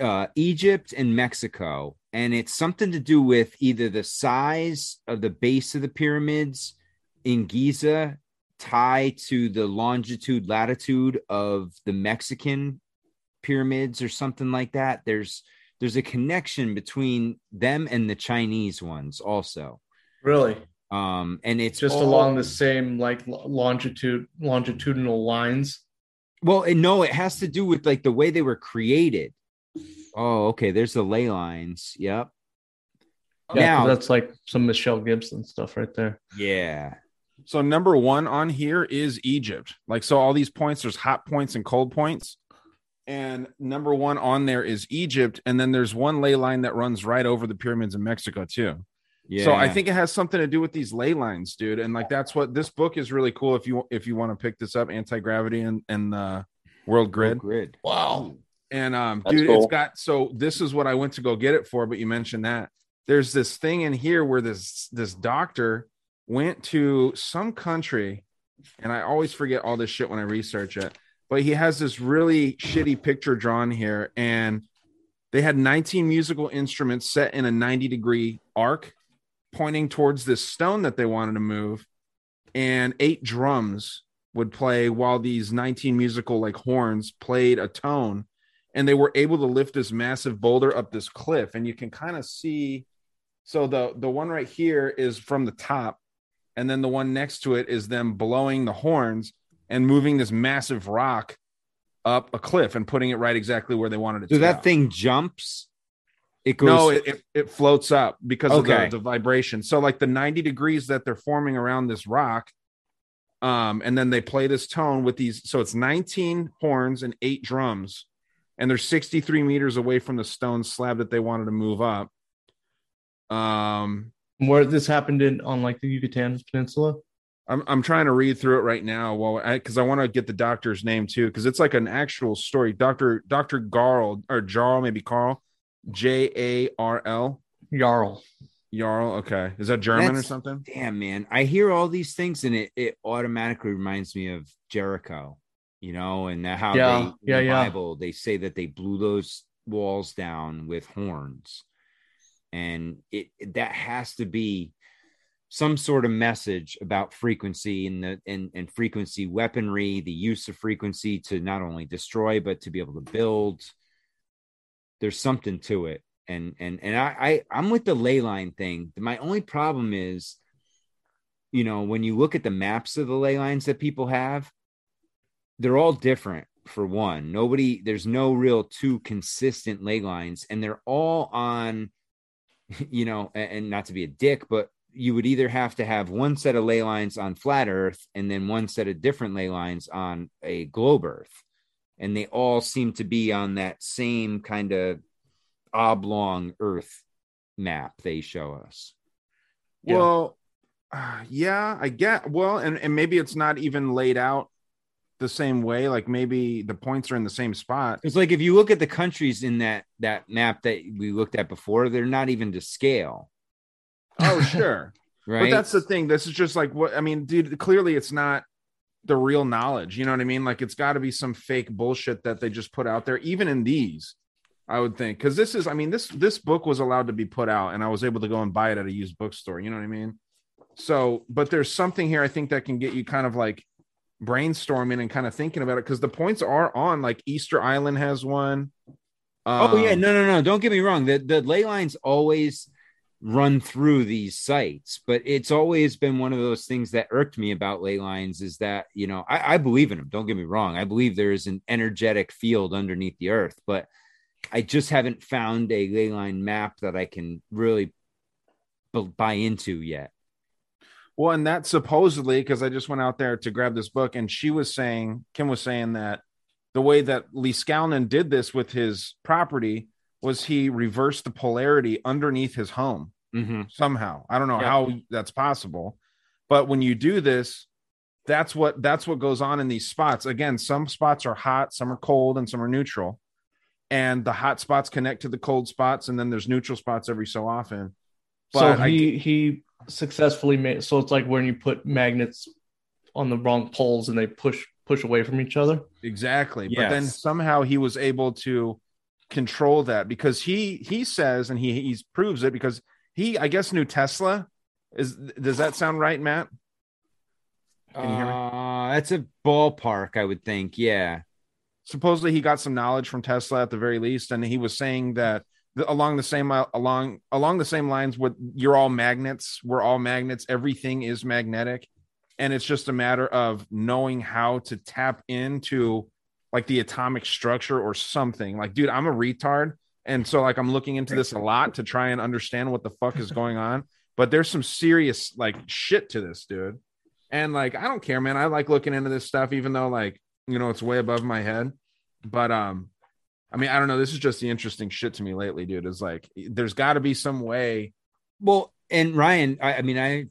uh, Egypt and Mexico, and it's something to do with either the size of the base of the pyramids in Giza tie to the longitude latitude of the Mexican pyramids or something like that. There's there's a connection between them and the Chinese ones also. really Um, and it's just all- along the same like longitude longitudinal lines Well, and no, it has to do with like the way they were created. Oh, okay. There's the ley lines. Yep. yeah Now- that's like some michelle gibson stuff right there Yeah. So number one on here is Egypt. Like so, all these points. There's hot points and cold points, and number one on there is Egypt. And then there's one ley line that runs right over the pyramids in Mexico too. Yeah. So I think it has something to do with these ley lines, dude. And like that's what this book is really cool. If you if you want to pick this up, anti gravity and and uh, world grid. grid. wow And um, That's dude, cool. it's got so this is what I went to go get it for, but you mentioned that there's this thing in here where this this doctor went to some country, and I always forget all this shit when I research it. But he has this really shitty picture drawn here, and they had 19 musical instruments set in a 90 degree arc, pointing towards this stone that they wanted to move, and eight drums would play while these 19 musical like horns played a tone and they were able to lift this massive boulder up this cliff and you can kind of see so the the one right here is from the top and then the one next to it is them blowing the horns and moving this massive rock up a cliff and putting it right exactly where they wanted it So that go. thing jumps. It goes. no it, it, it floats up because Okay. of the, the vibration so like the 90 degrees that they're forming around this rock um and then they play this tone with these so it's 19 horns and eight drums and they're 63 meters away from the stone slab that they wanted to move up um where this happened in on like the yucatan peninsula i'm, I'm trying to read through it right now well because I, want to get the doctor's name too because it's like an actual story dr dr garl or jarl maybe carl j-a-r-l jarl Jarl, okay. Is that German or something? Damn, man. I hear all these things and it, it automatically reminds me of Jericho, you know, and how Yeah, they, yeah, the yeah. Bible, they say that they blew those walls down with horns. And it that has to be some sort of message about frequency and the and, and frequency weaponry, the use of frequency to not only destroy but to be able to build. There's something to it. and and and I, I I'm with the ley line thing. My only problem is, you know, when you look at the maps of the ley lines that people have, they're all different. For one, nobody there's no real two consistent ley lines, and they're all on, you know, and, and not to be a dick, but you would either have to have one set of ley lines on flat Earth and then one set of different ley lines on a globe Earth, and they all seem to be on that same kind of oblong Earth map they show us. Well, uh, yeah, I get. Well, and and maybe it's not even laid out the same way. Like maybe the points are in the same spot. It's like if you look at the countries in that that map that we looked at before, they're not even to scale. Oh, sure. right. But that's the thing. This is just like what I mean, dude. Clearly, it's not the real knowledge. You know what I mean? Like it's got to be some fake bullshit that they just put out there, even in these. I would think because this is, I mean, this this book was allowed to be put out, and I was able to go and buy it at a used bookstore. You know what I mean? So, but there's something here I think that can get you kind of like brainstorming and kind of thinking about it because the points are on. Like Easter Island has one. oh yeah, Um, no, no, no. Don't get me wrong. The the ley lines always run through these sites, but it's always been one of those things that irked me about ley lines is that you know I, I believe in them. Don't get me wrong. I believe there is an energetic field underneath the earth, but I just haven't found a ley line map that I can really bu- buy into yet. Well, and that supposedly, because I just went out there to grab this book, and she was saying, Kim was saying that the way that Leedskalnin did this with his property was he reversed the polarity underneath his home Mm-hmm. somehow. I don't know Yeah. how that's possible, but when you do this, that's what that's what goes on in these spots. Again, some spots are hot, some are cold, and some are neutral. And the hot spots connect to the cold spots, and then there's neutral spots every so often. so But I- he he successfully made so it's like when you put magnets on the wrong poles and they push push away from each other. Exactly. But then somehow he was able to control that because he he says and he he proves it because he I guess knew Tesla. Is does that sound right, Matt? Can you hear me? Uh, that's a ballpark, I would think. Yeah. Supposedly he got some knowledge from Tesla at the very least, and he was saying that the, along the same uh, along along the same lines with you're all magnets, we're all magnets, everything is magnetic, and it's just a matter of knowing how to tap into like the atomic structure or something. Like, dude, I'm a retard. And so like I'm looking into this a lot to try and understand what the fuck is going on. But there's some serious like shit to this, dude. And like I don't care, man. I like looking into this stuff, even though like you know it's way above my head. But um, I mean, I don't know. This is just the interesting shit to me lately, dude. Is like there's got to be some way. Well, and Ryan, I, I mean, I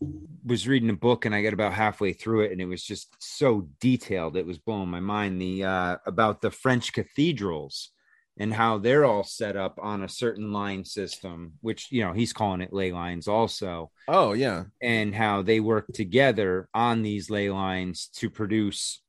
was reading a book and I got about halfway through it, and it was just so detailed. It was blowing my mind. The uh, about the French cathedrals and how they're all set up on a certain line system, which you know he's calling it ley lines also. Oh yeah, and how they work together on these ley lines to produce,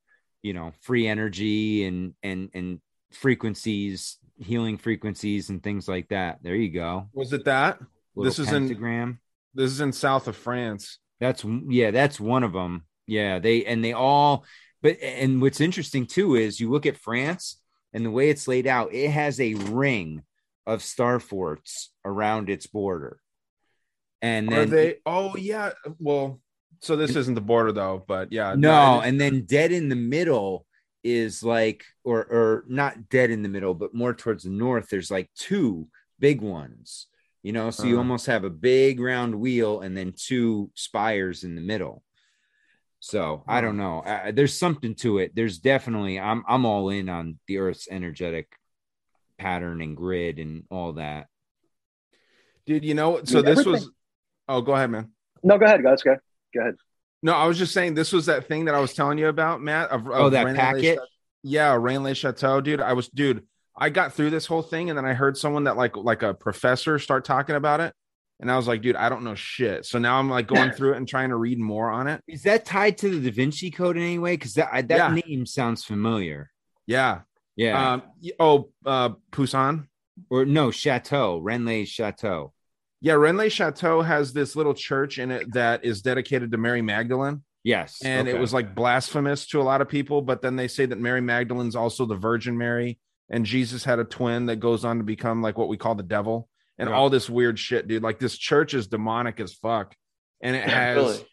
you know, free energy and and and frequencies, healing frequencies, and things like that. There you go. Was it that? Little this is in pentagram. This is in south of France. That's yeah, that's one of them. Yeah, they and they all. But and what's interesting too is you look at France and the way it's laid out, it has a ring of star forts around its border. And Are they? Oh yeah. Well, so this isn't the border though, but yeah. no, and then dead in the middle is like, or or not dead in the middle, but more towards the north. There's like two big ones, you know. So you Uh. almost have a big round wheel and then two spires in the middle. So I don't know. Uh, there's something to it. There's definitely. I'm I'm all in on the Earth's energetic pattern and grid and all that. Dude, you know, so mean, this everything- was. Oh, go ahead, man. No, go ahead, guys. Go, go ahead. No, I was just saying this was that thing that I was telling you about, Matt. Of, Oh, that Rain packet? Cha- yeah, Rennes Le Chateau, dude. I was, dude. I got through this whole thing, and then I heard someone that like like a professor start talking about it, and I was like, dude, I don't know shit. So now I'm like going through it and trying to read more on it. Is that tied to the Da Vinci Code in any way? Because that I- that Yeah. name sounds familiar. Yeah. Yeah. Um. Oh, uh, Poussin. or no, Chateau, Rennes Chateau. Yeah, Rennes Chateau has this little church in it that is dedicated to Mary Magdalene. Yes. and it was like blasphemous to a lot of people. But then they say that Mary Magdalene's also the Virgin Mary, and Jesus had a twin that goes on to become like what we call the devil. and Yeah. all this weird shit, dude. Like this church is demonic as fuck, and it has Really?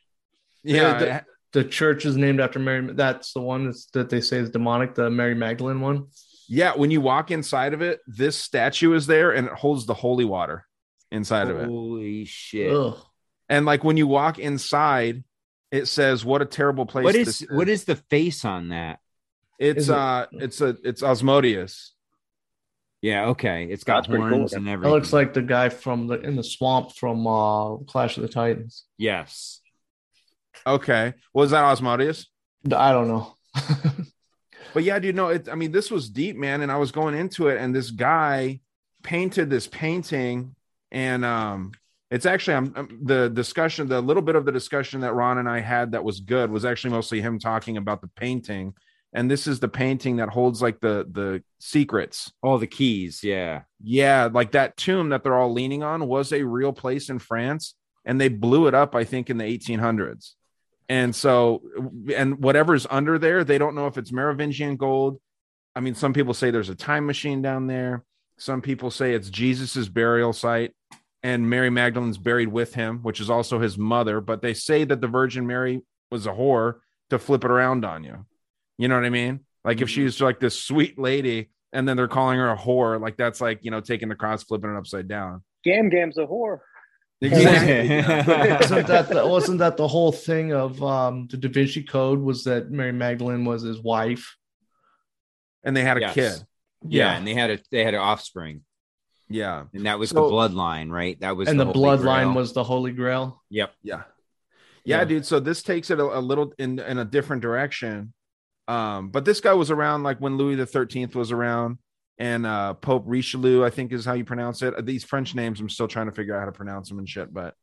yeah, the, it- the church is named after Mary. That's the one that's, that they say is demonic. The Mary Magdalene one. yeah. When you walk inside of it, this statue is there, and it holds the holy water inside of it. Holy shit! Ugh. And like when you walk inside, it says, "What a terrible place." What this is what is the face on that? It's Is it- uh, it's a it's Asmodeus. Yeah, okay. It's got That's pretty cool horns and That everything. looks like the guy from the in the swamp from uh Clash of the Titans. yes. Okay, was that Asmodeus? I don't know. But yeah, dude, no, it, I mean, this was deep, man. And I was going into it, and this guy painted this painting, and um, it's actually I'm, I'm- the discussion, the little bit of the discussion that Ron and I had that was good was actually mostly him talking about the painting. And this is the painting that holds like the the secrets. All the keys. Yeah. Yeah, like that tomb that they're all leaning on was a real place in France, and they blew it up, I think, in the 1800s. And so, and whatever's under there, they don't know if it's Merovingian gold. I mean, some people say there's a time machine down there. Some people say it's Jesus's burial site, and Mary Magdalene's buried with him, which is also his mother. But they say that the Virgin Mary was a whore to flip it around on you. You know what I mean? Like if she's like this sweet lady, and then they're calling her a whore, like that's like you know taking the cross, flipping it upside down. Gam Gam's a whore. wasn't that the, wasn't that the whole thing of um the Da Vinci Code was that Mary Magdalene was his wife? and they had a Yes. kid. Yeah, Yeah. and they had a they had an offspring, Yeah, and that was So- the bloodline, right? That was and the, Holy bloodline Grail. was the Holy Grail. Yep. yeah, yeah, Yeah. dude. So this takes it a, a little in in a different direction. Um, but this guy was around like when Louis the Thirteenth was around, and uh Pope Richelieu, I think is how you pronounce it. These French names, I'm still trying to figure out how to pronounce them and shit. But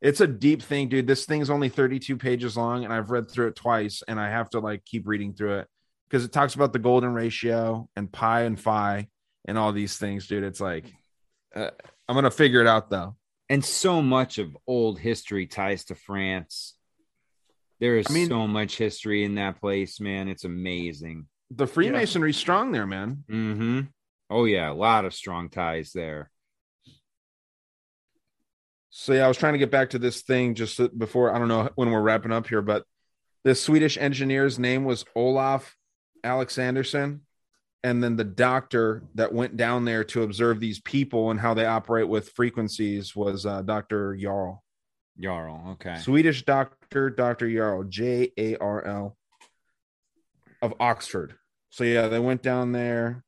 it's a deep thing, dude. This thing's only 32 pages long, and I've read through it twice, and I have to like keep reading through it because it talks about the golden ratio and pi and phi and all these things, dude. It's like uh, I'm gonna figure it out though. And so much of old history ties to France. There is I mean- so much history in that place, man. It's amazing. The Freemasonry's strong there, man. Mm-hmm. Oh yeah, a lot of strong ties there. So yeah, I was trying to get back to this thing just before I don't know when we're wrapping up here, but this Swedish engineer's name was Olaf Alexanderson, and then the doctor that went down there to observe these people and how they operate with frequencies was uh, Doctor Jarl, Jarl. Okay. Swedish doctor, Doctor Jarl, J A R L, of Oxford. So yeah, they went down there.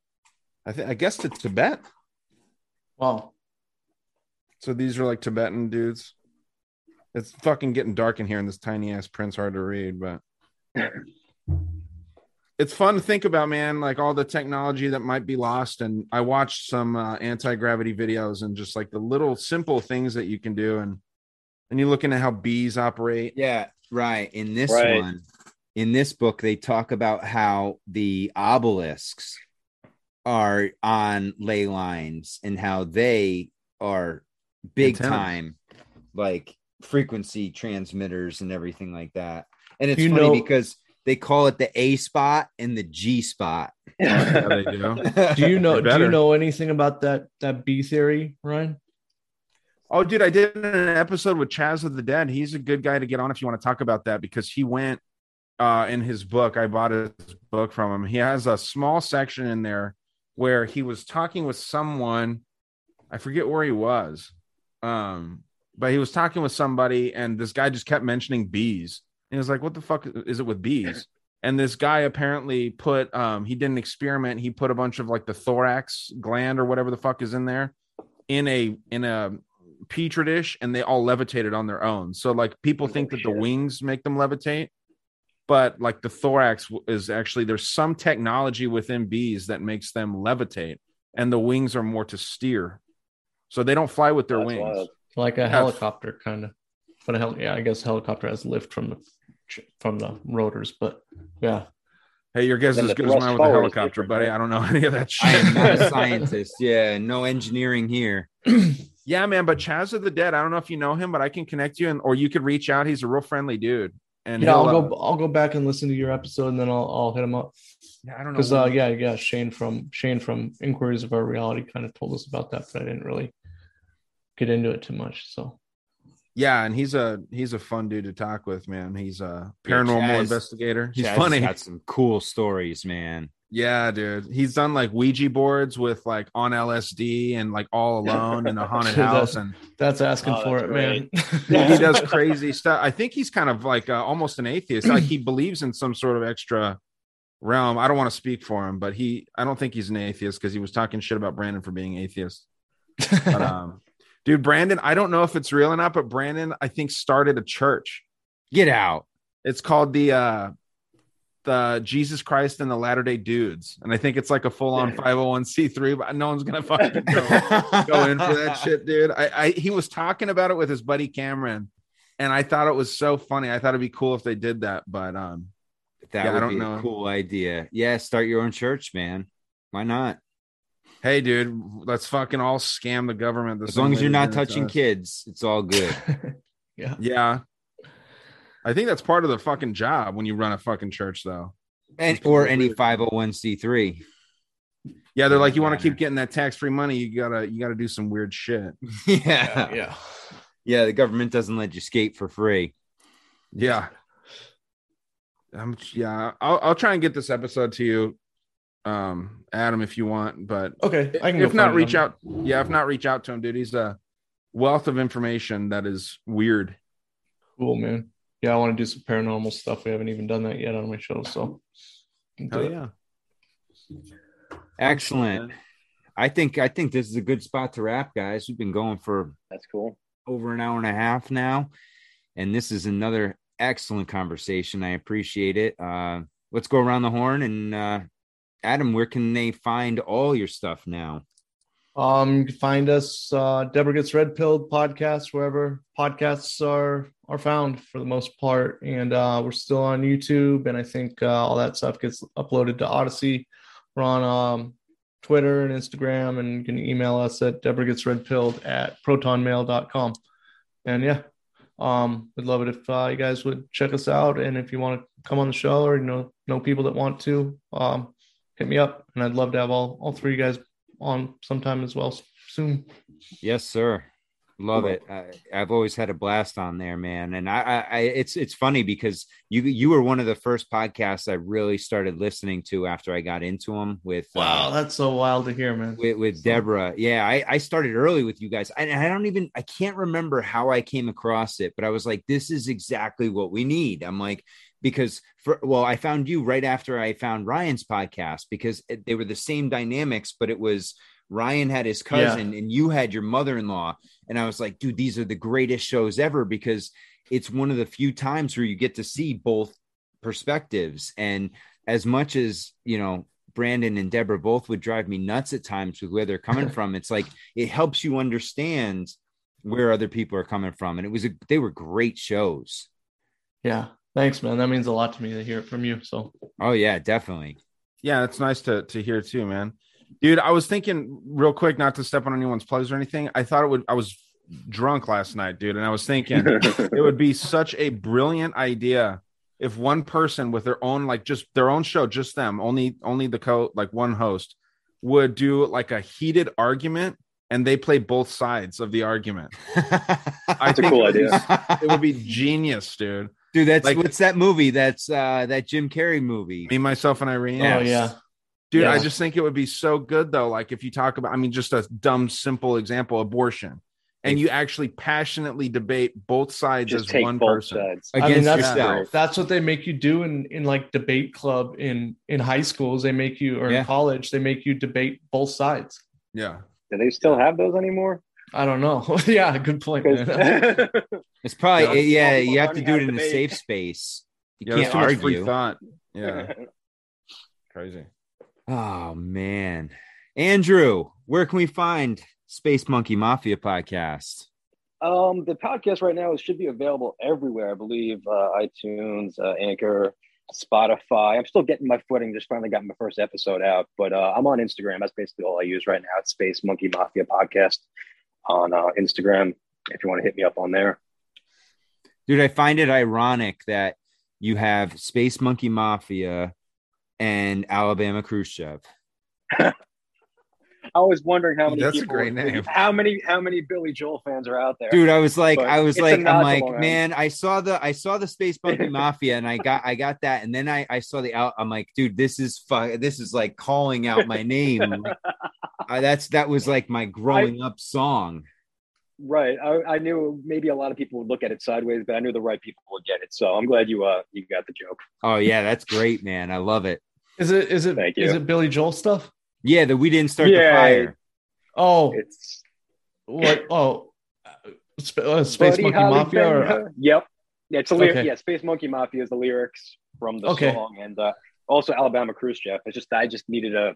I think I guess to Tibet. Wow. So these are like Tibetan dudes. It's fucking getting dark in here, and this tiny ass print's hard to read, but it's fun to think about, man. Like all the technology that might be lost. And I watched some uh, anti gravity videos and just like the little simple things that you can do, and and you're looking at how bees operate. Yeah, right. In this Right. one, in this book, they talk about how the obelisks are on ley lines and how they are big Antennas. time, like frequency transmitters and everything like that. And it's You funny know- because they call it the A spot and the G spot. Yeah, they do. Do you know? Do you know anything about that that B theory, Ryan? Oh, dude, I did an episode with Chaz of the Dead. He's a good guy to get on if you want to talk about that because he went uh in his book. I bought his book from him. He has a small section in there where he was talking with someone. I forget where he was. Um, but he was talking with somebody, and this guy just kept mentioning bees. And he was like, What the fuck is it with bees? And this guy apparently put um he did an experiment. He put a bunch of like the thorax gland or whatever the fuck is in there in a in a petri dish and they all levitated on their own. So like people think that the wings make them levitate, but like the thorax is actually there's some technology within bees that makes them levitate, and the wings are more to steer. So they don't fly with their That's wings. wild. Like a helicopter, kind of. But a hel- yeah, I guess helicopter has lift from the from the rotors. But yeah, Hey, your guess is as good as mine with a forward is helicopter, buddy. I don't know any of that shit. I am not a scientist. Yeah, no engineering here. yeah, man. But Chaz of the Dead, I don't know if you know him, but I can connect you, and or you could reach out. He's a real friendly dude. And yeah, I'll he'll, go. I'll go back and listen to your episode, and then I'll I'll hit him up. Yeah, I don't know. Because uh, yeah, yeah, Shane from Shane from Inquiries of Our Reality kind of told us about that, but I didn't really get into it too much. So Yeah, and he's a he's a fun dude to talk with, man. He's a Yeah, paranormal Chaz- investigator. He's Chaz has funny. Got some cool stories, man. Yeah, dude. He's done like Ouija boards with like on LSD and like all alone in a haunted That- house and that's asking Oh, for that's it, man. He does crazy stuff. I think he's kind of like uh, almost an atheist. Like he believes in some sort of extra realm. I don't want to speak for him, but he I don't think he's an atheist because he was talking shit about Brandon for being atheist. But um dude, Brandon, I don't know if it's real or not, but Brandon, I think started a church. Get out. It's called the uh the Jesus Christ and the Latter Day Dudes, and I think it's like a full on five hundred one c three. But no one's gonna fucking go, go in for that shit, dude. I, I he was talking about it with his buddy Cameron, and I thought it was so funny. I thought it'd be cool if they did that, but um, That Yeah, I would don't be know. a cool idea. Yeah, start your own church, man. Why not? Hey, dude, let's fucking all scam the government. the As long as you're not doing it to touching us. kids, it's all good. yeah. Yeah, I think that's part of the fucking job when you run a fucking church, though. and or any 501c3. Yeah, they're like, you want to keep getting that tax free money, you gotta you gotta do some weird shit. yeah. Yeah. Yeah, the government doesn't let you skate for free. Yeah. Um, yeah, I'll, I'll try and get this episode to you, um, Adam, if you want. But Okay. I can if not, reach on- out. Yeah, if not, reach out to him, dude. He's a wealth of information that is weird. Cool, man. Yeah, I want to do some paranormal stuff. We haven't even done that yet on my show. So can do Hell yeah. Excellent. I think I think this is a good spot to wrap, guys. We've been going for That's cool. over an hour and a half now, and this is another excellent conversation. I appreciate it. Uh, let's go around the horn and uh, Adam, where can they find all your stuff now? Um, you can find us uh Deborah Gets Red Pilled podcast wherever podcasts are are found for the most part. And uh we're still on YouTube and I think uh, all that stuff gets uploaded to Odyssey. We're on um Twitter and Instagram and you can email us at Deborah Gets Red Pilled at protonmail.com. And yeah, um we'd love it if uh, you guys would check us out and if you want to come on the show or you know know people that want to um hit me up and I'd love to have all all three of you guys on sometime as well soon. Yes, sir. Love it. I, I've always had a blast on there, man. And I, I, I, it's it's funny because you you were one of the first podcasts I really started listening to after I got into them. With Wow, uh, that's so wild to hear, man. with, with Deborah. Yeah, I, I started early with you guys. I, I don't even I can't remember how I came across it, but I was like, this is exactly what we need. I'm like, because for well, I found you right after I found Ryan's podcast because it, they were the same dynamics, but it was Ryan had his cousin and you had your mother-in-law. And I was like, dude, these are the greatest shows ever because it's one of the few times where you get to see both perspectives. And as much as you know, Brandon and Deborah both would drive me nuts at times with where they're coming from. It's like it helps you understand where other people are coming from. And it was a they were great shows. Yeah. Thanks, man. That means a lot to me to hear it from you. So Oh yeah, definitely. Yeah, it's nice to to hear too, man. Dude, I was thinking real quick, not to step on anyone's plugs or anything. I thought it would. I was drunk last night, dude, and I was thinking it would be such a brilliant idea if one person with their own, like, just their own show, just them, only only the co, like one host, would do like a heated argument, and they play both sides of the argument. I That's a think cool it would be- idea. it would be genius, dude. Dude, that's Like- what's that movie? That's uh that Jim Carrey movie. Me, myself, and Irene. Oh yeah. Dude, Yeah. I just think it would be so good though. Like if you talk about, I mean, just a dumb, simple example, abortion, and you actually passionately debate both sides Just as one both person. sides. I mean, that's, yourself. that's what they make you do in, in like debate club in in high schools. They make you or Yeah. in college, they make you debate both sides. Yeah. Do they still have those anymore? I don't know. yeah, good point, man. It's probably Yeah, yeah, you have to do it in a debate. safe space. You Yeah, can't too much free argue. thought. Yeah. Crazy. Oh man. Andrew, where can we find Space Monkey Mafia podcast? Um, the podcast right now should be available everywhere. I believe uh, iTunes, uh, Anchor, Spotify. I'm still getting my footing. Just finally got my first episode out, but uh, I'm on Instagram. That's basically all I use right now. It's Space Monkey Mafia podcast on uh, Instagram. If you want to hit me up on there. Dude, I find it ironic that you have Space Monkey Mafia and Alabama Khrushchev. I was wondering how many That's a great name. How many how many Billy Joel fans are out there? Dude, I was like, But I was like, I'm like, Long man, I saw the, I saw the Space Monkey Mafia, and I got, I got that, and then I, I saw the out. I'm like, dude, this is fu- This is like calling out my name. Like, uh, that's that was like my growing up song. Right. I, I knew maybe a lot of people would look at it sideways, but I knew the right people would get it. So I'm glad you uh you got the joke. Oh yeah, that's great, man. I love it. Is it is it Thank is it Billy Joel stuff? Yeah, that we didn't start the fire. Oh, It's what? Oh, uh, Sp- uh, Space Buddy Monkey Holly Mafia. Or, Bender. Yep. Yeah, it's a lyric. Okay. Yeah, Space Monkey Mafia is the lyrics from the Okay. song, and uh, also Alabama Cruise Jeff. It's just I just needed a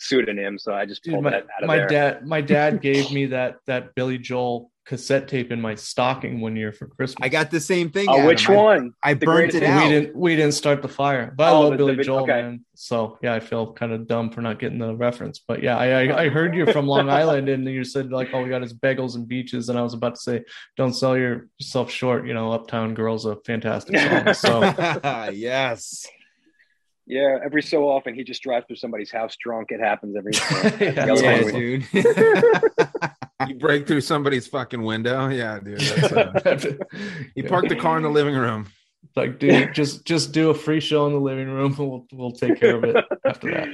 pseudonym, so I just Dude, pulled my, that out of my there. dad my dad gave me that that Billy Joel cassette tape in my stocking one year for Christmas. I got the same thing. Oh, which I- one? I The burnt it out. we didn't we didn't start the fire, but I Oh, love Billy the- Joel, okay. man. So yeah, I feel kind of dumb for not getting the reference. But yeah, I, I I oh. heard you from Long Island, and you said like, "Oh, we got his bagels and beaches," and I was about to say, "Don't sell yourself short." You know, Uptown Girl's a fantastic song. So yes. Yeah, every so often he just drives through somebody's house drunk. It happens every. Yeah, Yeah, dude. You break through somebody's fucking window. Yeah, dude. That's, uh, you parked the car in the living room. like, dude, just just do a free show in the living room, we'll we'll take care of it after that.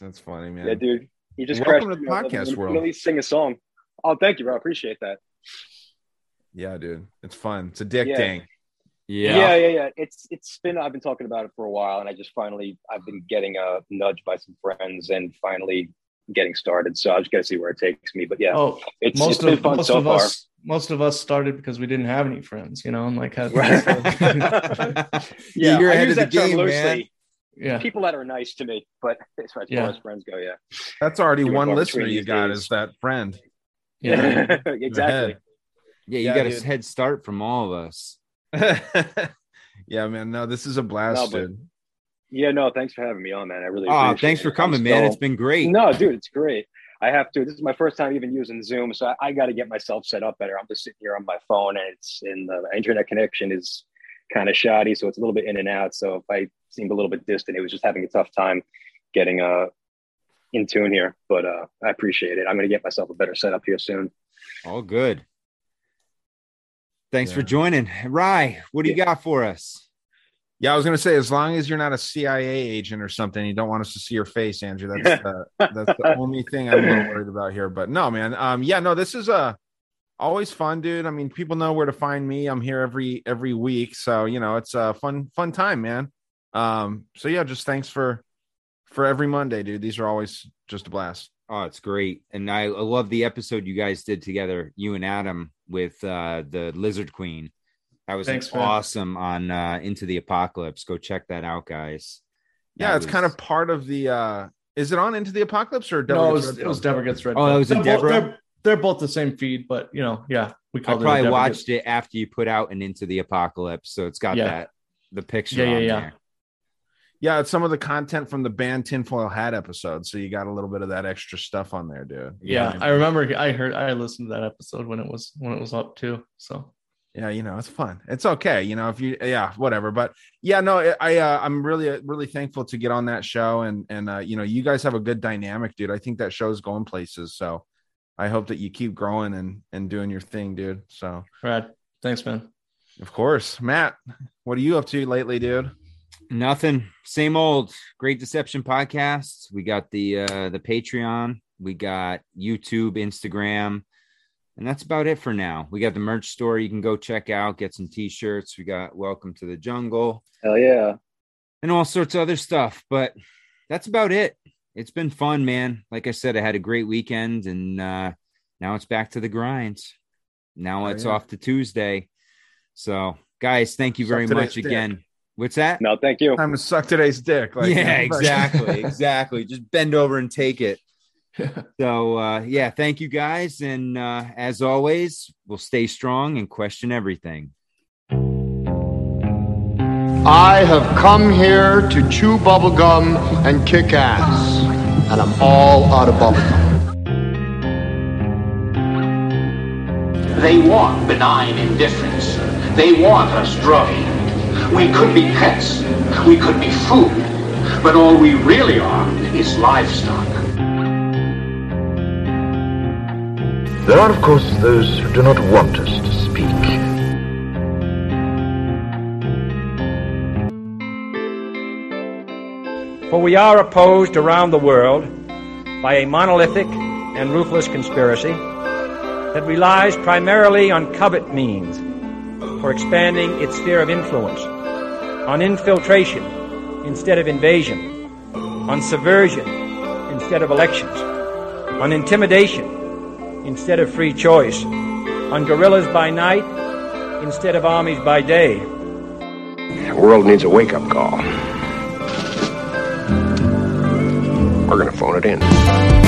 That's funny, man. Yeah, dude. He just Welcome crashed to the podcast let me- world. Let me sing a song. Oh, thank you, bro. I appreciate that. Yeah, dude. It's fun. It's a dick Yeah. dang. Yeah. yeah, yeah, yeah. It's it's been I've been talking about it for a while, and I just finally I've been getting a nudge by some friends, and finally getting started. So I just got to see where it takes me. But yeah, Oh, it's, most it's been of fun most so of far. us most of us started because we didn't have any friends, you know, and like had yeah, you're I ahead use of the that term game, loosely. man. yeah. People that are nice to me, but as far Yeah. as friends go, yeah, That's already Few and one listener you got days. is that friend. Yeah. exactly. Yeah, you Yeah, got a head start from all of us. yeah, man. No, this is a blast, No, but- dude. Yeah, no, thanks for having me on, man. I really. Oh, thanks it. for I'm coming, man. still- It's been great. No, dude, it's great. I have to. This is my first time even using Zoom, so I, I got to get myself set up better. I'm just sitting here on my phone, and it's in the internet connection is kind of shoddy, so it's a little bit in and out. So if I seemed a little bit distant, it was just having a tough time getting uh in tune here. But uh I appreciate it. I'm going to get myself a better setup here soon. All good. Thanks for joining. Rye, what do you got for us? Yeah, I was gonna say, as long as you're not a CIA agent or something, you don't want us to see your face, Andrew. That's the, that's the only thing I'm a little worried about here. But no, man. Um, yeah, no, this is uh always fun, dude. I mean, people know where to find me. I'm here every every week, so you know it's a fun fun time, man. Um, so yeah, just thanks for for every Monday, dude. These are always just a blast. Oh, it's great. And I, I love the episode you guys did together, you and Adam, with uh, the Lizard Queen. That was Thanks, man. awesome on uh, Into the Apocalypse. Go check that out, guys. Yeah, it's was- kind of part of the. uh Is it on Into the Apocalypse or Devil no, it Gets was, Red it was Deborah gets red. Oh, that Pill. was a they're Deborah? Both, they're, they're both the same feed, but you know, yeah, we called it. a probably Deborah watched Gets- it after you put out an Into the Apocalypse, so it's got Yeah. that the picture Yeah, yeah, on yeah. there. Yeah, it's some of the content from the band Tinfoil Hat episode, so you got a little bit of that extra stuff on there, dude. Yeah, I remember. I heard. I listened to that episode when it was when it was up too. So yeah you know it's fun it's okay you know if you yeah whatever but yeah no i I, uh, i'm really really thankful to get on that show and and uh, you know you guys have a good dynamic dude i think that show's going places so i hope that you keep growing and and doing your thing dude so Brad, thanks, man. of course matt what are you up to lately dude Nothing. Same old. Great Deception podcast. We got the uh the Patreon. We got YouTube, Instagram, and that's about it for now. We got the merch store you can go check out, get some t-shirts. We got Welcome to the Jungle Hell yeah. and all sorts of other stuff. But that's about it. It's been fun, man. Like I said, I had a great weekend and uh now it's back to the grind. Now Oh, it's yeah. off to Tuesday. So guys, thank you very today's much dick. again. What's that? No, thank you. I'm gonna suck today's dick like yeah, exactly, exactly. Just bend over and take it. so uh yeah, thank you guys. And uh as always, we'll stay strong and question everything. I have come here to chew bubblegum and kick ass. And I'm all out of bubblegum. They want benign indifference. They want us drugging. We could be pets. We could be food. But all we really are is livestock. There are, of course, those who do not want us to speak. For we are opposed around the world by a monolithic and ruthless conspiracy that relies primarily on covert means for expanding its sphere of influence, on infiltration instead of invasion, on subversion instead of elections, on intimidation instead of free choice, on guerrillas by night instead of armies by day. The world needs a wake up call. We're going to phone it in.